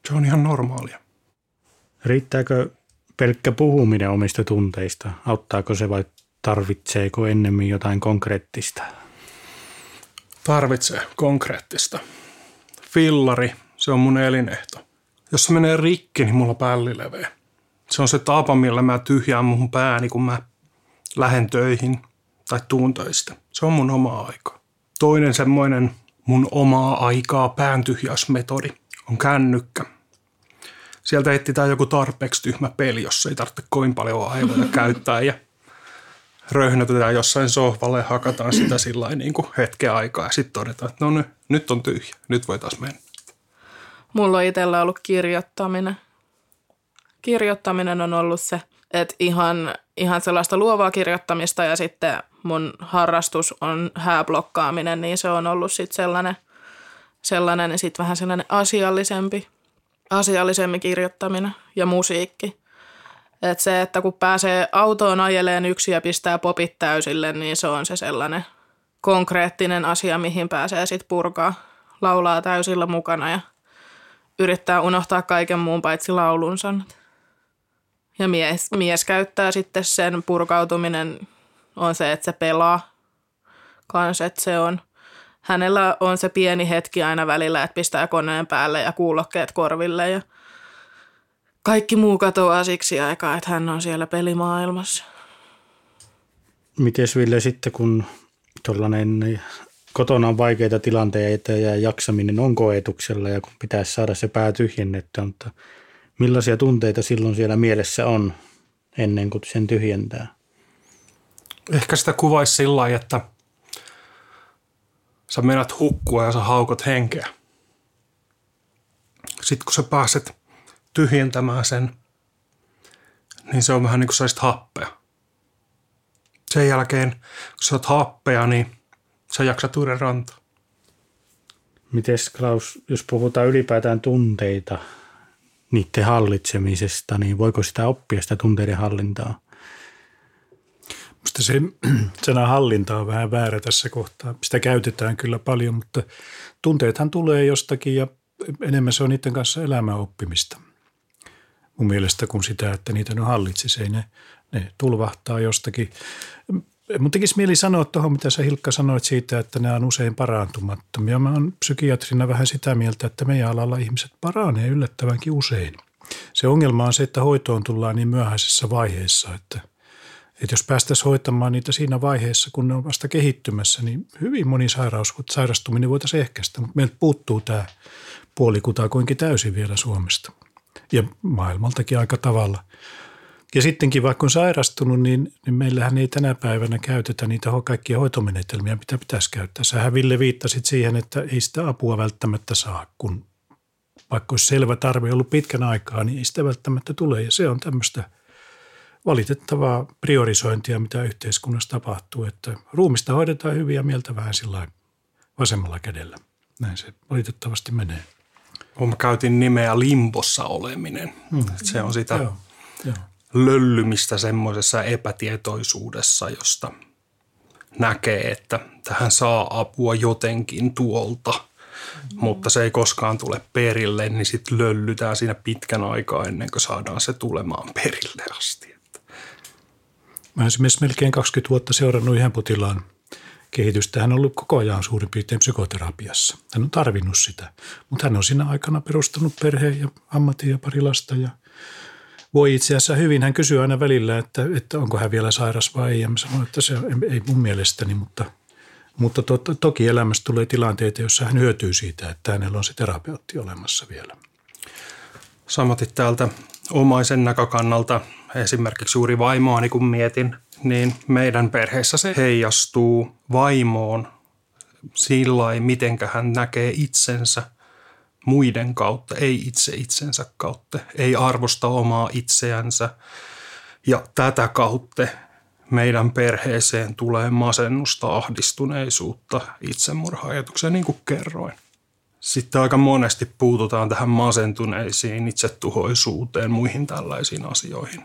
Se on ihan normaalia. Riittääkö pelkkä puhuminen omista tunteista? Auttaako se vai tarvitseeko ennemmin jotain konkreettista? Tarvitsee konkreettista. Fillari, se on mun elinehto. Jos se menee rikki, niin mulla pälli leveä. Se on se tapa, millä mä tyhjään mun pääni, kun mä lähden töihin tai tuun töistä. Se on mun oma aika. Toinen semmoinen mun omaa aikaa pääntyhjäysmetodi on kännykkä. Sieltä etsitään joku tarpeeksi tyhmä peli, jossa ei tarvitse kovin paljon aivoja [LAUGHS] käyttää ja röhnötetään jossain sohvalle ja hakataan sitä sillä niin kuin hetken aikaa ja sitten todetaan, että no nyt, nyt on tyhjä, nyt voi taas mennä. Mulla on itsellä ollut kirjoittaminen. Kirjoittaminen on ollut se, että ihan, ihan sellaista luovaa kirjoittamista ja sitten mun harrastus on hääblokkaaminen, niin se on ollut sitten sellainen, sellainen ja sitten vähän sellainen asiallisempi, asiallisemmin kirjoittaminen ja musiikki. Et se, että kun pääsee autoon ajeleen yksi ja pistää popit täysille, niin se on se sellainen konkreettinen asia, mihin pääsee sitten purkaa. Laulaa täysillä mukana ja yrittää unohtaa kaiken muun paitsi laulun sanat. Ja mies, mies käyttää sitten sen purkautuminen on se, että se pelaa kans, että se on, hänellä on se pieni hetki aina välillä, että pistää koneen päälle ja kuulokkeet korville ja kaikki muu katoaa siksi aikaa, että hän on siellä pelimaailmassa. Miten Ville sitten, kun tuollainen kotona on vaikeita tilanteita ja jaksaminen on koetuksella ja kun pitäisi saada se pää tyhjennettyä, mutta millaisia tunteita silloin siellä mielessä on ennen kuin sen tyhjentää? Ehkä sitä kuvaisi sillä lailla, että sä menät hukkua ja sä haukot henkeä. Sitten kun sä pääset tyhjentämään sen, niin se on vähän niin kuin saisit happea. Sen jälkeen, kun sä oot happea, niin sä jaksat uuden rantaan. Mites Klaus, jos puhutaan ylipäätään tunteita, niiden hallitsemisesta, niin voiko sitä oppia sitä tunteiden hallintaa? Minusta se [CLEARS THROAT] sana hallinta on vähän väärä tässä kohtaa. Sitä käytetään kyllä paljon, mutta tunteethan tulee jostakin ja enemmän se on niiden kanssa elämän oppimista. Mun mielestä kuin sitä, että niitä no hallitsisi. Ei ne, ne tulvahtaa jostakin. Mun tekisi mieli sanoa tuohon, mitä sä Hilkka sanoit siitä, että nämä on usein parantumattomia. Mä oon psykiatrina vähän sitä mieltä, että meidän alalla ihmiset paranee yllättävänkin usein. Se ongelma on se, että hoitoon tullaan niin myöhäisessä vaiheessa, että – että jos päästäisiin hoitamaan niitä siinä vaiheessa, kun ne on vasta kehittymässä, niin hyvin moni sairaus, sairastuminen voitaisiin ehkäistä. Mutta meiltä puuttuu tämä puoli kutakuinkin täysin vielä Suomesta ja maailmaltakin aika tavalla. Ja sittenkin vaikka on sairastunut, niin, niin meillähän ei tänä päivänä käytetä niitä kaikkia hoitomenetelmiä, mitä pitäisi käyttää. Sähän Ville viittasit siihen, että ei sitä apua välttämättä saa, kun vaikka olisi selvä tarve ollut pitkän aikaa, niin ei sitä välttämättä tule. Ja se on tämmöistä – valitettavaa priorisointia, mitä yhteiskunnassa tapahtuu, että ruumista hoidetaan hyvin ja mieltä vähän sillä vasemmalla kädellä. Näin se valitettavasti menee. Mä käytin nimeä limbossa oleminen. Hmm. Se on sitä joo, joo. Löllymistä semmoisessa epätietoisuudessa, josta näkee, että tähän saa apua jotenkin tuolta, mm. mutta se ei koskaan tule perille, niin sitten löllytään siinä pitkän aikaa ennen kuin saadaan se tulemaan perille asti. Mä olen esimerkiksi melkein 20 vuotta seurannut yhden potilaan kehitystä. Hän on ollut koko ajan suurin piirtein psykoterapiassa. Hän on tarvinnut sitä, mutta hän on siinä aikana perustanut perheen ja ammatin ja pari lasta ja voi itse asiassa hyvin. Hän kysyy aina välillä, että, että onko hän vielä sairas vai ei. Ja mä sanoin, että se ei mun mielestäni, mutta, mutta to, toki elämässä tulee tilanteita, joissa hän hyötyy siitä, että hänellä on se terapeutti olemassa vielä. Samatit täältä omaisen näkökannalta esimerkiksi juuri vaimoani kun mietin, niin meidän perheessä se heijastuu vaimoon sillä mitenkä hän näkee itsensä muiden kautta, ei itse itsensä kautta, ei arvosta omaa itseänsä. Ja tätä kautta meidän perheeseen tulee masennusta, ahdistuneisuutta, itsemurha-ajatuksia, niin kuin kerroin. Sitten aika monesti puututaan tähän masentuneisiin, itsetuhoisuuteen, muihin tällaisiin asioihin.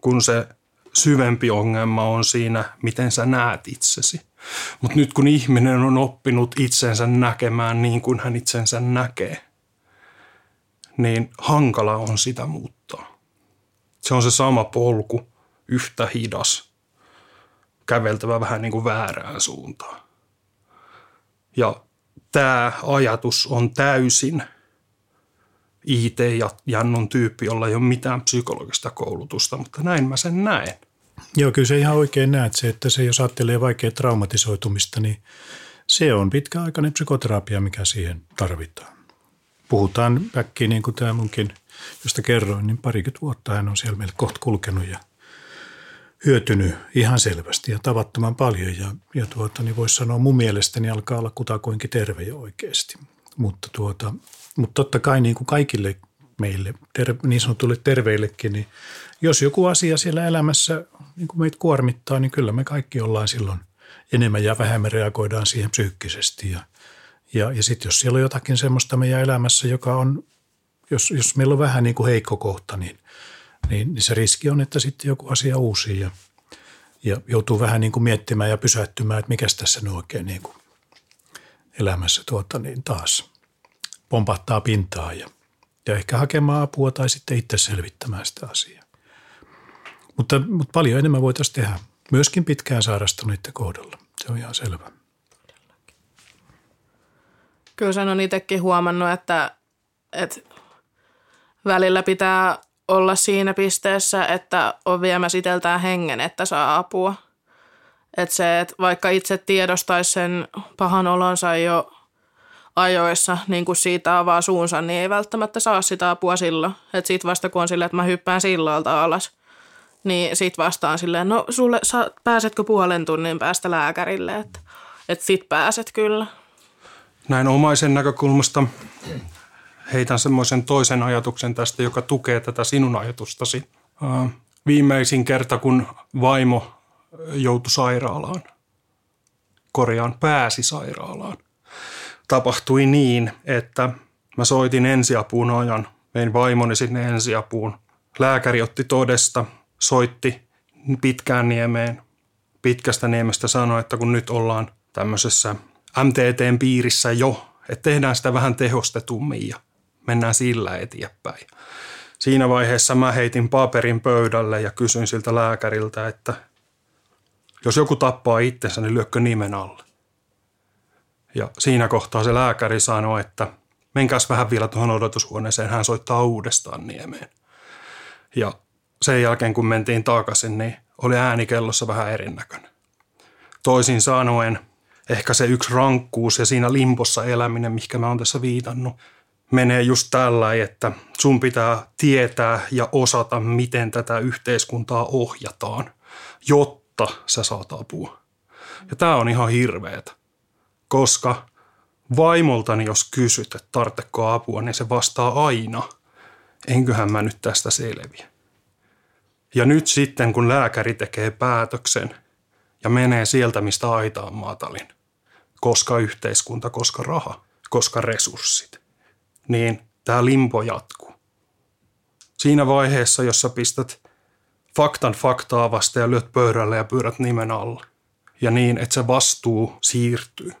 Kun se syvempi ongelma on siinä, miten sä näet itsesi. Mutta nyt kun ihminen on oppinut itsensä näkemään niin kuin hän itsensä näkee, niin hankala on sitä muuttaa. Se on se sama polku, yhtä hidas, käveltävä vähän niin kuin väärään suuntaan. Ja tämä ajatus on täysin IT-jannun tyyppi, jolla ei ole mitään psykologista koulutusta, mutta näin mä sen näen. Joo, kyllä se ihan oikein näet se, että se jos ajattelee vaikea traumatisoitumista, niin se on pitkäaikainen psykoterapia, mikä siihen tarvitaan. Puhutaan väkkiin, niin kuin tämä munkin, josta kerroin, niin parikymmentä vuotta hän on siellä meillä kohta kulkenut ja hyötynyt ihan selvästi ja tavattoman paljon. Ja, ja tuota, niin voisi sanoa mun mielestäni alkaa olla kutakuinkin terve jo oikeasti. Mutta, tuota, mutta totta kai niin kuin kaikille meille, ter, niin sanotulle terveillekin, niin jos joku asia siellä elämässä niin kuin meitä kuormittaa, niin kyllä me kaikki ollaan silloin enemmän ja vähemmän reagoidaan siihen psyykkisesti. Ja, ja, ja sitten jos siellä on jotakin semmoista meidän elämässä, joka on, jos, jos meillä on vähän niin kuin heikko kohta, niin, niin, niin se riski on, että sitten joku asia uusi ja, ja joutuu vähän niin kuin miettimään ja pysähtymään, että mikä tässä nyt oikein niin kuin elämässä tuota, niin taas pompahtaa pintaa ja, ja ehkä hakemaan apua tai sitten itse selvittämään sitä asiaa. Mutta, mutta paljon enemmän voitaisiin tehdä. Myöskin pitkään sairastuneiden kohdalla. Se on ihan selvä. Kyllä sen on itsekin huomannut, että, että välillä pitää olla siinä pisteessä, että on viemässä iteltään hengen, että saa apua. Että se, että vaikka itse tiedostaisi sen pahan olonsa jo ajoissa, niin kuin siitä avaa suunsa, niin ei välttämättä saa sitä apua silloin. Että sit vasta kun on silleen, että mä hyppään sillalta alas – niin sit vastaan silleen, no sulle, sa, pääsetkö puolen tunnin päästä lääkärille, että, että sit pääset kyllä. Näin omaisen näkökulmasta heitän semmoisen toisen ajatuksen tästä, joka tukee tätä sinun ajatustasi. Viimeisin kerta, kun vaimo joutui sairaalaan, korjaan pääsi sairaalaan, tapahtui niin, että mä soitin ensiapuun ajan, vein vaimoni sinne ensiapuun. Lääkäri otti todesta, soitti pitkään niemeen. Pitkästä niemestä sanoi, että kun nyt ollaan tämmöisessä MTTn piirissä jo, että tehdään sitä vähän tehostetummin ja mennään sillä eteenpäin. Siinä vaiheessa mä heitin paperin pöydälle ja kysyin siltä lääkäriltä, että jos joku tappaa itsensä, niin lyökkö nimen alle. Ja siinä kohtaa se lääkäri sanoi, että menkäs vähän vielä tuohon odotushuoneeseen, hän soittaa uudestaan niemeen. Ja sen jälkeen, kun mentiin takaisin, niin oli äänikellossa vähän erinäköinen. Toisin sanoen, ehkä se yksi rankkuus ja siinä limpossa eläminen, mikä mä oon tässä viitannut, menee just tällä, että sun pitää tietää ja osata, miten tätä yhteiskuntaa ohjataan, jotta sä saat apua. Ja tää on ihan hirveetä, koska vaimoltani jos kysyt, että apua, niin se vastaa aina, enköhän mä nyt tästä selviä. Ja nyt sitten, kun lääkäri tekee päätöksen ja menee sieltä, mistä aita on matalin, koska yhteiskunta, koska raha, koska resurssit, niin tämä limpo jatkuu. Siinä vaiheessa, jossa pistät faktan faktaa vasta ja lyöt pöydälle ja pyörät nimen alle, ja niin, että se vastuu siirtyy,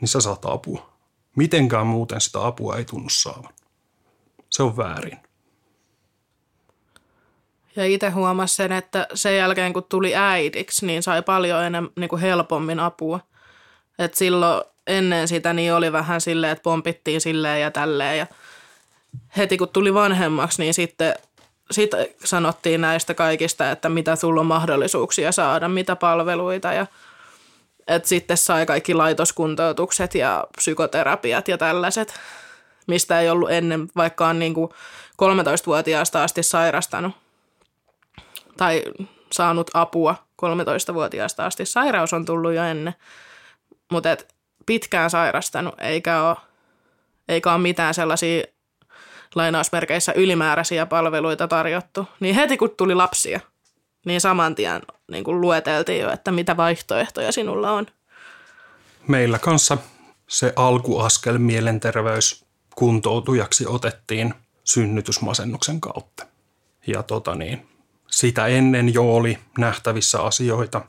niin sä saat apua. Mitenkään muuten sitä apua ei tunnu saavan. Se on väärin. Ja itse huomasin sen, että sen jälkeen kun tuli äidiksi, niin sai paljon enemmän niin kuin helpommin apua. Et silloin ennen sitä niin oli vähän silleen, että pompittiin silleen ja tälleen. Ja heti kun tuli vanhemmaksi, niin sitten sit sanottiin näistä kaikista, että mitä sulla on mahdollisuuksia saada, mitä palveluita. Ja et sitten sai kaikki laitoskuntoutukset ja psykoterapiat ja tällaiset, mistä ei ollut ennen, vaikka on niin kuin 13-vuotiaasta asti sairastanut tai saanut apua 13-vuotiaasta asti. Sairaus on tullut jo ennen, mutta et pitkään sairastanut eikä ole, eikä ole mitään sellaisia lainausmerkeissä ylimääräisiä palveluita tarjottu. Niin heti kun tuli lapsia, niin saman tien niin kuin lueteltiin jo, että mitä vaihtoehtoja sinulla on. Meillä kanssa se alkuaskel mielenterveys kuntoutujaksi otettiin synnytysmasennuksen kautta. Ja tota niin, sitä ennen jo oli nähtävissä asioita,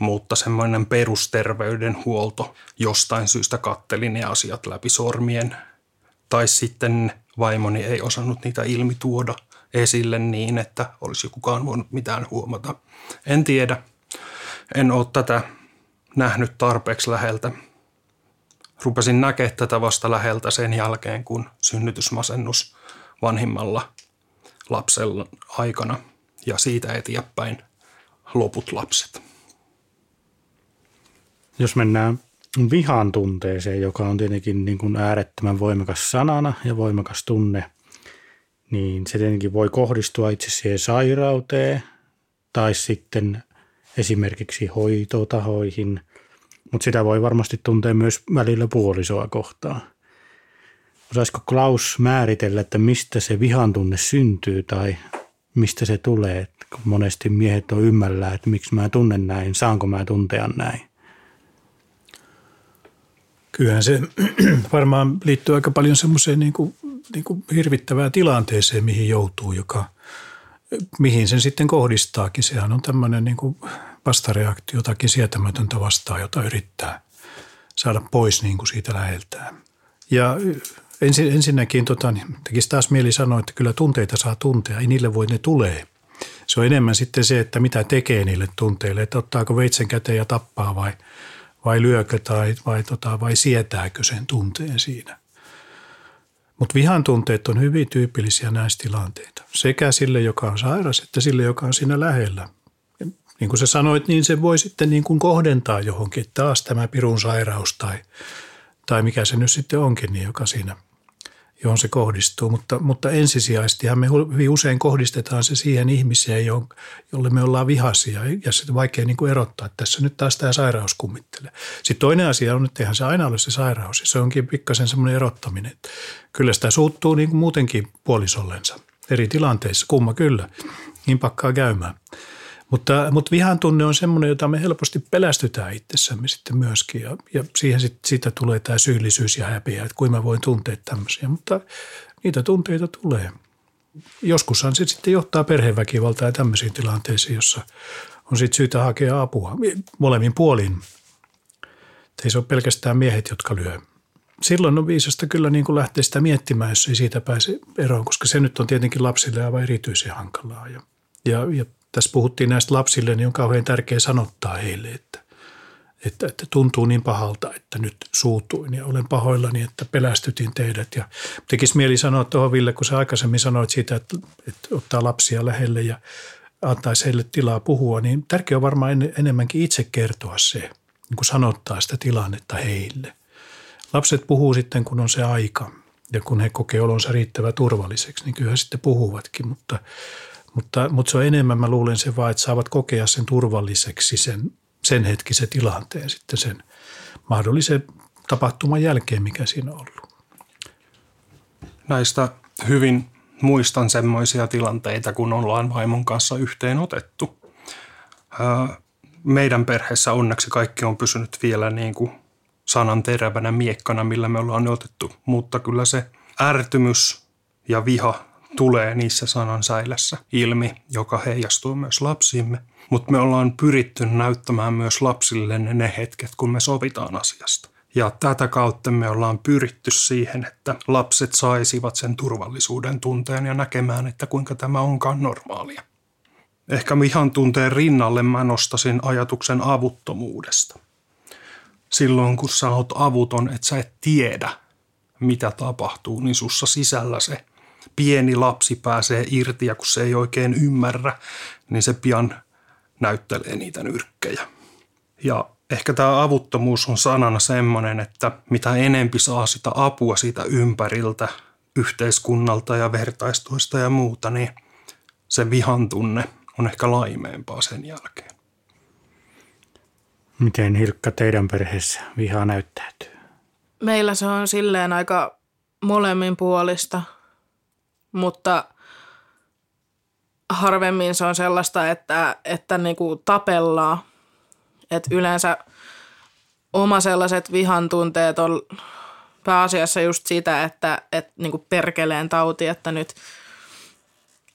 mutta semmoinen perusterveydenhuolto jostain syystä katteli ne asiat läpi sormien. Tai sitten vaimoni ei osannut niitä ilmi tuoda esille niin, että olisi kukaan voinut mitään huomata. En tiedä. En ole tätä nähnyt tarpeeksi läheltä. Rupesin näkemään tätä vasta läheltä sen jälkeen, kun synnytysmasennus vanhimmalla lapsella aikana ja siitä eteenpäin loput lapset. Jos mennään vihan tunteeseen, joka on tietenkin niin kuin äärettömän voimakas sanana ja voimakas tunne, niin se tietenkin voi kohdistua itse siihen sairauteen tai sitten esimerkiksi hoitotahoihin, mutta sitä voi varmasti tuntea myös välillä puolisoa kohtaan. Osaisiko Klaus määritellä, että mistä se vihan tunne syntyy tai mistä se tulee? Kun monesti miehet on ymmällä, että miksi mä tunnen näin, saanko mä tuntea näin? Kyllähän se [CLEARS THROAT] varmaan liittyy aika paljon semmoiseen niin kuin, niin kuin hirvittävään tilanteeseen, mihin joutuu, joka, mihin sen sitten kohdistaakin. Sehän on tämmöinen niin kuin vastareaktio, jotakin sietämätöntä vastaan, jota yrittää saada pois niin kuin siitä läheltään. Ja ensin, ensinnäkin tota, niin tekisi taas mieli sanoa, että kyllä tunteita saa tuntea, ei niille voi ne tulee. Se on enemmän sitten se, että mitä tekee niille tunteille, että ottaako veitsen käteen ja tappaa vai, vai lyökö tai vai, tota, vai sietääkö sen tunteen siinä. Mutta vihan tunteet on hyvin tyypillisiä näistä tilanteita. Sekä sille, joka on sairas, että sille, joka on siinä lähellä. Ja niin kuin sä sanoit, niin se voi sitten niin kuin kohdentaa johonkin, taas tämä pirun sairaus tai, tai mikä se nyt sitten onkin, niin joka siinä johon se kohdistuu, mutta, mutta ensisijaisestihan me hyvin usein kohdistetaan se siihen ihmiseen, jolle me ollaan vihaisia ja se on vaikea niin kuin erottaa, että tässä nyt taas tämä sairaus kummittelee. Sitten toinen asia on, että eihän se aina ole se sairaus, se onkin pikkasen semmoinen erottaminen. Kyllä sitä suuttuu niin kuin muutenkin puolisollensa eri tilanteissa, kumma kyllä, niin pakkaa käymään. Mutta, mutta vihan tunne on semmoinen, jota me helposti pelästytään itsessämme sitten myöskin ja, ja siihen sit, siitä tulee tämä syyllisyys ja häpeä, että kuinka mä voin tuntea tämmöisiä, mutta niitä tunteita tulee. Joskushan se sitten johtaa perheväkivaltaa ja tämmöisiin tilanteisiin, jossa on sitten syytä hakea apua molemmin puolin. Ei se ole pelkästään miehet, jotka lyö. Silloin on viisasta kyllä niin kuin lähteä sitä miettimään, jos ei siitä pääse eroon, koska se nyt on tietenkin lapsille aivan erityisen hankalaa. Ja, ja, ja tässä puhuttiin näistä lapsille, niin on kauhean tärkeää sanottaa heille, että, että, että tuntuu niin pahalta, että nyt suutuin ja olen pahoillani, että pelästytin teidät. Ja tekisi mieli sanoa tuohon Ville, kun sä aikaisemmin sanoit siitä, että, että ottaa lapsia lähelle ja antaisi heille tilaa puhua, niin tärkeää on varmaan en, enemmänkin itse kertoa se, niin kuin sanottaa sitä tilannetta heille. Lapset puhuu sitten, kun on se aika ja kun he kokee olonsa riittävän turvalliseksi, niin kyllä sitten puhuvatkin, mutta – mutta, mutta se on enemmän, mä luulen se vaan, että saavat kokea sen turvalliseksi sen, sen hetkisen tilanteen sitten sen mahdollisen tapahtuman jälkeen, mikä siinä on ollut. Näistä hyvin muistan semmoisia tilanteita, kun ollaan vaimon kanssa yhteen otettu. Meidän perheessä onneksi kaikki on pysynyt vielä niin kuin sanan terävänä miekkana, millä me ollaan otettu, mutta kyllä se ärtymys ja viha tulee niissä sanansäilässä ilmi, joka heijastuu myös lapsiimme. Mutta me ollaan pyritty näyttämään myös lapsille ne hetket, kun me sovitaan asiasta. Ja tätä kautta me ollaan pyritty siihen, että lapset saisivat sen turvallisuuden tunteen ja näkemään, että kuinka tämä onkaan normaalia. Ehkä vihan tunteen rinnalle mä nostasin ajatuksen avuttomuudesta. Silloin kun sä oot avuton, että sä et tiedä, mitä tapahtuu, niin sussa sisällä se pieni lapsi pääsee irti ja kun se ei oikein ymmärrä, niin se pian näyttelee niitä nyrkkejä. Ja ehkä tämä avuttomuus on sanana semmoinen, että mitä enempi saa sitä apua siitä ympäriltä, yhteiskunnalta ja vertaistuista ja muuta, niin se vihan tunne on ehkä laimeempaa sen jälkeen. Miten Hilkka teidän perheessä viha näyttäytyy? Meillä se on silleen aika molemmin puolista – mutta harvemmin se on sellaista, että, että niin kuin tapellaan. Et yleensä oma sellaiset vihan tunteet on pääasiassa just sitä, että, että niin kuin perkeleen tauti, että nyt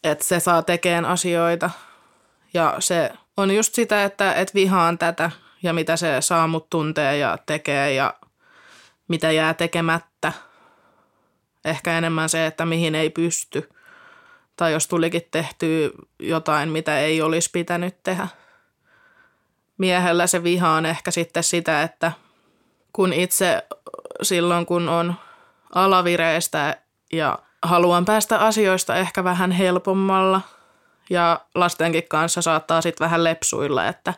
että se saa tekemään asioita. Ja se on just sitä, että, että vihaan tätä ja mitä se saa mut tuntee ja tekee ja mitä jää tekemättä. Ehkä enemmän se, että mihin ei pysty. Tai jos tulikin tehtyä jotain, mitä ei olisi pitänyt tehdä. Miehellä se viha on ehkä sitten sitä, että kun itse silloin kun on alavireistä ja haluan päästä asioista ehkä vähän helpommalla ja lastenkin kanssa saattaa sitten vähän lepsuilla, että,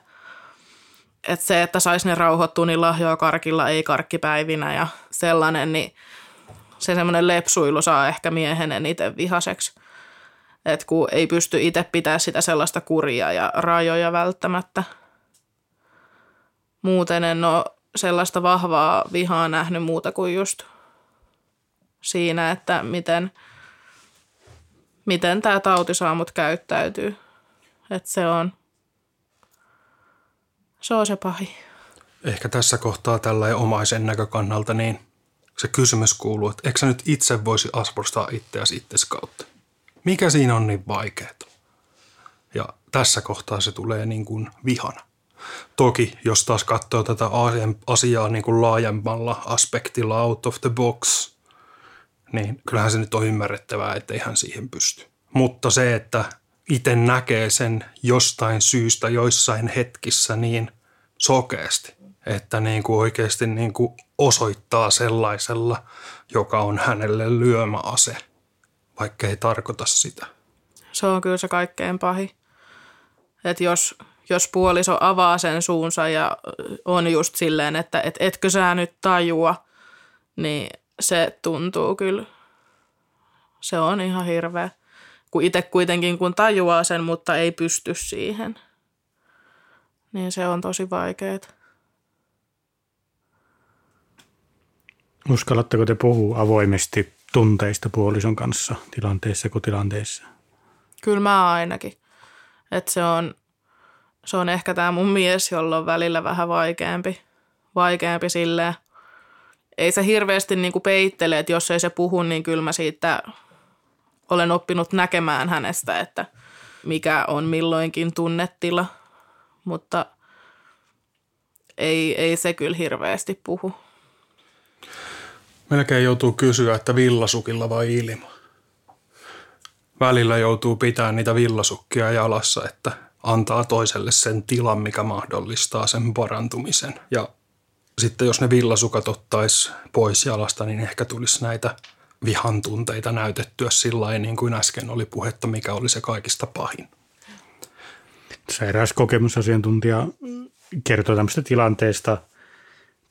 että se, että saisi ne rauhoittua, niin lahjoa karkilla ei karkkipäivinä ja sellainen, niin se semmoinen lepsuilu saa ehkä miehen eniten vihaseksi. Että kun ei pysty itse pitää sitä sellaista kuria ja rajoja välttämättä. Muuten en ole sellaista vahvaa vihaa nähnyt muuta kuin just siinä, että miten, miten tämä tauti saa mut käyttäytyy. Että se on, se on se pahi. Ehkä tässä kohtaa tällä omaisen näkökannalta, niin se kysymys kuuluu, että eikö sä nyt itse voisi asprostaa itseäsi itses kautta? Mikä siinä on niin vaikeaa? Ja tässä kohtaa se tulee niin kuin vihana. Toki, jos taas katsoo tätä asiaa niin kuin laajemmalla aspektilla out of the box, niin kyllähän se nyt on ymmärrettävää, että hän siihen pysty. Mutta se, että itse näkee sen jostain syystä joissain hetkissä niin sokeasti, että niin kuin oikeasti niin kuin osoittaa sellaisella, joka on hänelle lyömäase, vaikka ei tarkoita sitä. Se on kyllä se kaikkein pahi. Että jos jos puoliso avaa sen suunsa ja on just silleen, että et, etkö sä nyt tajua, niin se tuntuu kyllä, se on ihan hirveä. Kun itse kuitenkin kun tajuaa sen, mutta ei pysty siihen, niin se on tosi vaikeaa. Uskallatteko te puhua avoimesti tunteista puolison kanssa tilanteessa kuin tilanteessa? Kyllä mä ainakin. Että se on, se on ehkä tämä mun mies, jolla on välillä vähän vaikeampi, vaikeampi silleen. Ei se hirveästi niinku peittele, että jos ei se puhu, niin kyllä mä siitä olen oppinut näkemään hänestä, että mikä on milloinkin tunnetila, mutta ei, ei se kyllä hirveästi puhu. Melkein joutuu kysyä, että villasukilla vai ilma. Välillä joutuu pitämään niitä villasukkia jalassa, että antaa toiselle sen tilan, mikä mahdollistaa sen parantumisen. Ja sitten jos ne villasukat ottaisi pois jalasta, niin ehkä tulisi näitä vihan tunteita näytettyä sillä niin kuin äsken oli puhetta, mikä oli se kaikista pahin. Sairaus kokemusasiantuntija kertoo tämmöistä tilanteesta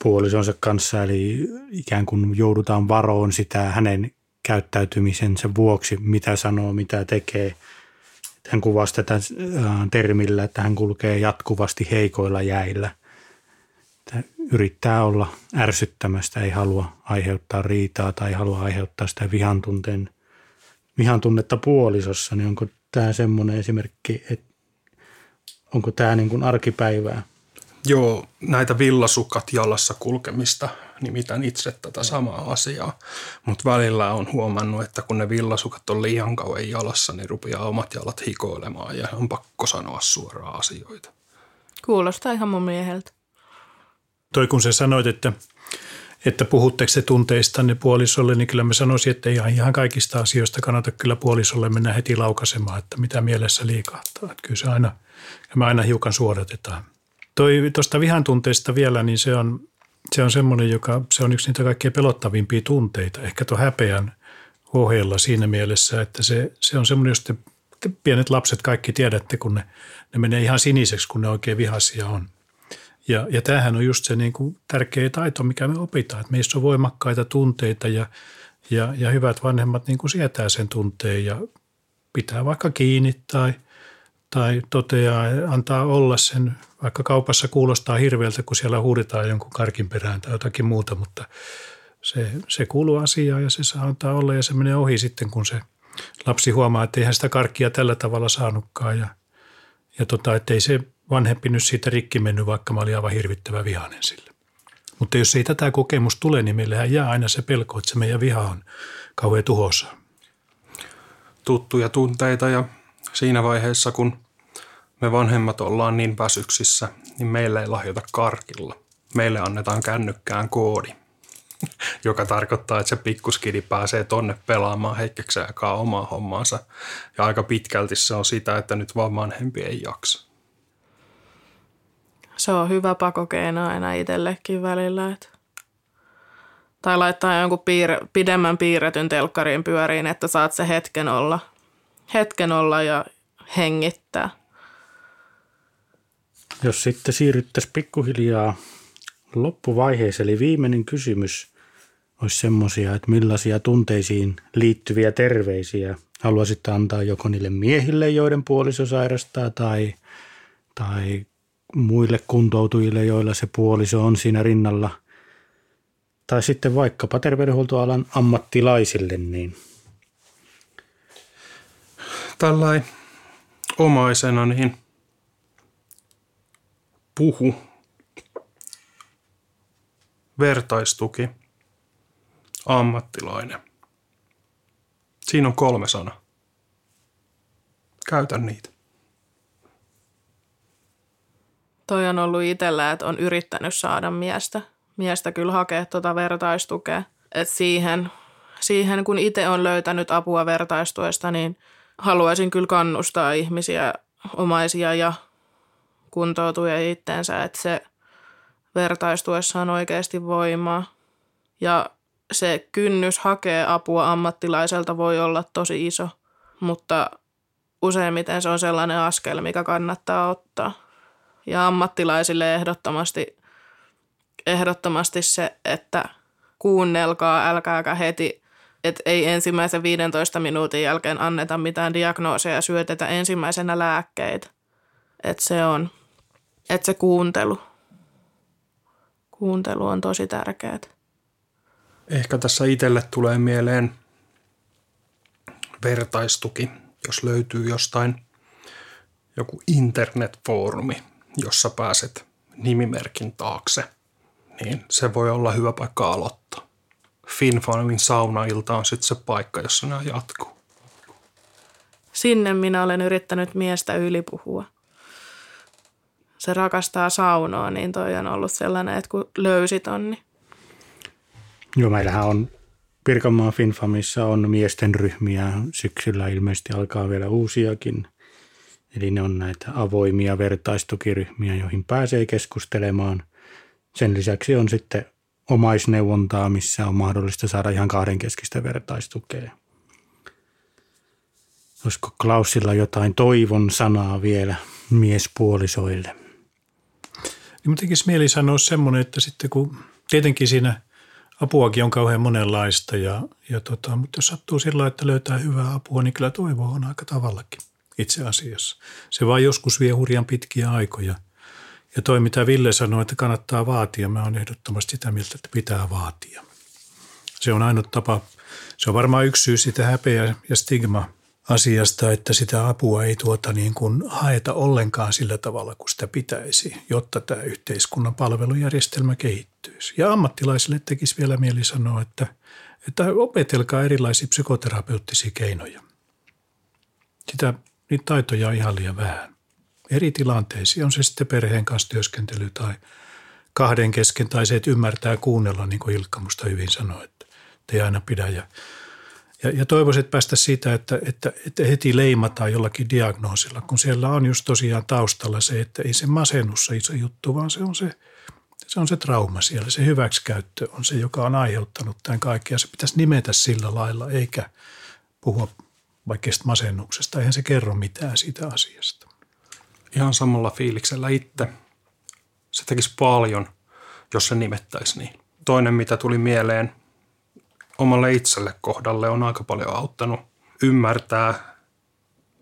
puolisonsa kanssa, eli ikään kuin joudutaan varoon sitä hänen käyttäytymisensä vuoksi, mitä sanoo, mitä tekee – hän kuvasi tätä äh, termillä, että hän kulkee jatkuvasti heikoilla jäillä. Että yrittää olla ärsyttämästä, ei halua aiheuttaa riitaa tai halua aiheuttaa sitä vihan, tunteen, vihan tunnetta puolisossa. Niin onko tämä semmoinen esimerkki, että onko tämä niin kuin arkipäivää? Joo, näitä villasukat jalassa kulkemista nimitän itse tätä samaa asiaa. Mutta välillä on huomannut, että kun ne villasukat on liian kauan jalassa, niin rupeaa omat jalat hikoilemaan ja on pakko sanoa suoraan asioita. Kuulostaa ihan mun mieheltä. Toi kun sä sanoit, että, että puhutteko se tunteistanne puolisolle, niin kyllä mä sanoisin, että ei ihan kaikista asioista kannata kyllä puolisolle mennä heti laukaisemaan, että mitä mielessä liikahtaa. Että kyllä se aina, ja me aina hiukan suodatetaan. Toi tuosta vihan tunteista vielä, niin se on, se on semmoinen, joka se on yksi niitä kaikkein pelottavimpia tunteita. Ehkä tuo häpeän ohella siinä mielessä, että se, se on semmoinen, jos te, te pienet lapset kaikki tiedätte, kun ne, ne menee ihan siniseksi, kun ne oikein vihaisia on. Ja, ja tämähän on just se niin kuin tärkeä taito, mikä me opitaan, että meissä on voimakkaita tunteita ja, ja, ja hyvät vanhemmat niin kuin sietää sen tunteen ja pitää vaikka kiinni tai, tai toteaa, antaa olla sen vaikka kaupassa kuulostaa hirveältä, kun siellä huudetaan jonkun karkin perään tai jotakin muuta, mutta se, se kuuluu asiaan ja se saa antaa olla ja se menee ohi sitten, kun se lapsi huomaa, että eihän sitä karkkia tällä tavalla saanutkaan ja, ja tota, ettei se vanhempi nyt siitä rikki mennyt, vaikka mä olin aivan hirvittävä vihainen sille. Mutta jos ei tätä kokemusta tule, niin meillähän jää aina se pelko, että se meidän viha on kauhean tuhossa. Tuttuja tunteita ja siinä vaiheessa, kun me vanhemmat ollaan niin väsyksissä, niin meille ei lahjota karkilla. Meille annetaan kännykkään koodi, [LAUGHS] joka tarkoittaa, että se pikkuskidi pääsee tonne pelaamaan hetkeksi aikaa omaa hommaansa. Ja aika pitkälti se on sitä, että nyt vaan vanhempi ei jaksa. Se on hyvä pakokeino aina itsellekin välillä. Että. Tai laittaa jonkun piirre, pidemmän piirretyn telkkariin pyöriin, että saat se hetken olla, hetken olla ja hengittää. Jos sitten siirryttäisiin pikkuhiljaa loppuvaiheeseen, eli viimeinen kysymys olisi semmoisia, että millaisia tunteisiin liittyviä terveisiä haluaisit antaa joko niille miehille, joiden puoliso sairastaa, tai, tai muille kuntoutujille, joilla se puoliso on siinä rinnalla, tai sitten vaikkapa terveydenhuoltoalan ammattilaisille, niin Tällainen omaisena, niin puhu, vertaistuki, ammattilainen. Siinä on kolme sanaa. Käytä niitä. Toi on ollut itsellä, että on yrittänyt saada miestä. Miestä kyllä hakea tuota vertaistukea. Et siihen, siihen, kun itse on löytänyt apua vertaistuesta, niin haluaisin kyllä kannustaa ihmisiä, omaisia ja kuntoutuja itteensä, että se vertaistuessa on oikeasti voimaa. Ja se kynnys hakea apua ammattilaiselta voi olla tosi iso, mutta useimmiten se on sellainen askel, mikä kannattaa ottaa. Ja ammattilaisille ehdottomasti, ehdottomasti se, että kuunnelkaa, älkääkä heti, että ei ensimmäisen 15 minuutin jälkeen anneta mitään diagnooseja ja syötetä ensimmäisenä lääkkeitä. Että se on, että se kuuntelu, kuuntelu on tosi tärkeää. Ehkä tässä itselle tulee mieleen vertaistuki, jos löytyy jostain joku internetfoorumi, jossa pääset nimimerkin taakse, niin se voi olla hyvä paikka aloittaa. FinFarmin saunailta on sitten se paikka, jossa nämä jatkuu. Sinne minä olen yrittänyt miestä ylipuhua. Se rakastaa saunoa, niin toi on ollut sellainen, että kun löysit on, niin Joo, meillähän on Pirkanmaan Finfamissa on miesten ryhmiä. Syksyllä ilmeisesti alkaa vielä uusiakin. Eli ne on näitä avoimia vertaistukiryhmiä, joihin pääsee keskustelemaan. Sen lisäksi on sitten omaisneuvontaa, missä on mahdollista saada ihan kahdenkeskistä vertaistukea. Olisiko Klausilla jotain toivon sanaa vielä miespuolisoille? Niin tekisi mieli sanoa semmoinen, että sitten kun tietenkin siinä apuakin on kauhean monenlaista, ja, ja tota, mutta jos sattuu sillä että löytää hyvää apua, niin kyllä toivoa on aika tavallakin itse asiassa. Se vaan joskus vie hurjan pitkiä aikoja. Ja toi, mitä Ville sanoi, että kannattaa vaatia, mä oon ehdottomasti sitä mieltä, että pitää vaatia. Se on ainut tapa, se on varmaan yksi syy sitä häpeä ja stigma asiasta, että sitä apua ei tuota niin kuin haeta ollenkaan sillä tavalla kuin sitä pitäisi, jotta tämä yhteiskunnan palvelujärjestelmä kehittyisi. Ja ammattilaisille tekisi vielä mieli sanoa, että, että opetelkaa erilaisia psykoterapeuttisia keinoja. Sitä, niitä taitoja on ihan liian vähän. Eri tilanteisiin, on se sitten perheen kanssa työskentely tai kahden kesken tai se, että ymmärtää kuunnella, niin kuin Ilkka musta hyvin sanoi, että ei aina pidä. Ja ja, ja toivoisin, että päästä siitä, että, että, että heti leimataan jollakin diagnoosilla, kun siellä on just tosiaan taustalla se, että ei se masennus se iso juttu, vaan se on se, se on se trauma siellä. Se hyväksikäyttö on se, joka on aiheuttanut tämän kaikkea. Se pitäisi nimetä sillä lailla, eikä puhua vaikka masennuksesta. Eihän se kerro mitään siitä asiasta. Ihan samalla fiiliksellä itse. Se tekisi paljon, jos se nimettäisi niin. Toinen, mitä tuli mieleen – omalle itselle kohdalle on aika paljon auttanut ymmärtää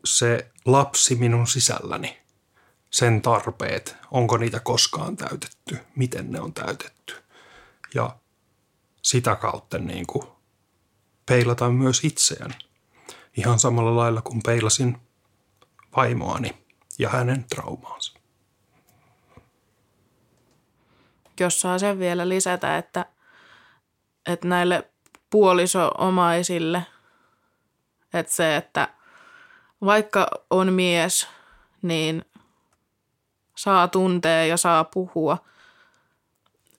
se lapsi minun sisälläni, sen tarpeet, onko niitä koskaan täytetty, miten ne on täytetty. Ja sitä kautta niin kuin peilata myös itseäni. Ihan samalla lailla kuin peilasin vaimoani ja hänen traumaansa. Jos saa sen vielä lisätä, että, että näille puoliso-omaisille, että se, että vaikka on mies, niin saa tuntea ja saa puhua.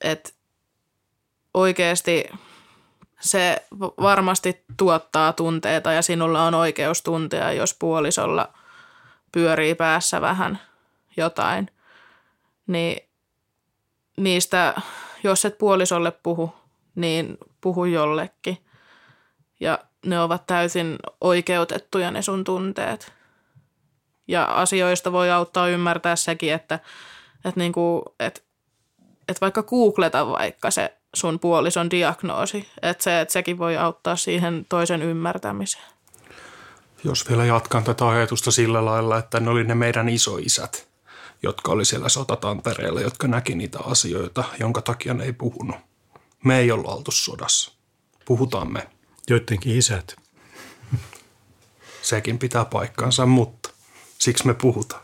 Että oikeasti se varmasti tuottaa tunteita ja sinulla on oikeus tuntea, jos puolisolla pyörii päässä vähän jotain. Niin niistä, jos et puolisolle puhu, niin puhu jollekin. Ja ne ovat täysin oikeutettuja ne sun tunteet. Ja asioista voi auttaa ymmärtää sekin, että, että, niinku, että, että vaikka googleta vaikka se sun puolison diagnoosi, että, se, että sekin voi auttaa siihen toisen ymmärtämiseen. Jos vielä jatkan tätä ajatusta sillä lailla, että ne oli ne meidän isoisät, jotka oli siellä sotatantereella, jotka näki niitä asioita, jonka takia ne ei puhunut. Me ei olla oltu sodassa. Puhutaan me. Joidenkin isät. Sekin pitää paikkansa, mutta siksi me puhutaan.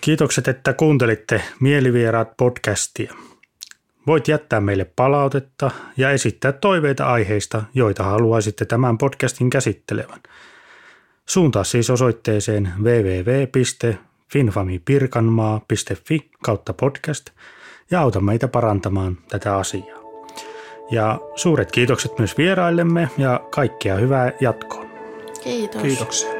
Kiitokset, että kuuntelitte Mielivieraat podcastia. Voit jättää meille palautetta ja esittää toiveita aiheista, joita haluaisitte tämän podcastin käsittelevän. Suuntaa siis osoitteeseen www.finfamipirkanmaa.fi kautta podcast ja auta meitä parantamaan tätä asiaa. Ja suuret kiitokset myös vieraillemme ja kaikkea hyvää jatkoon. Kiitos. Kiitoksia.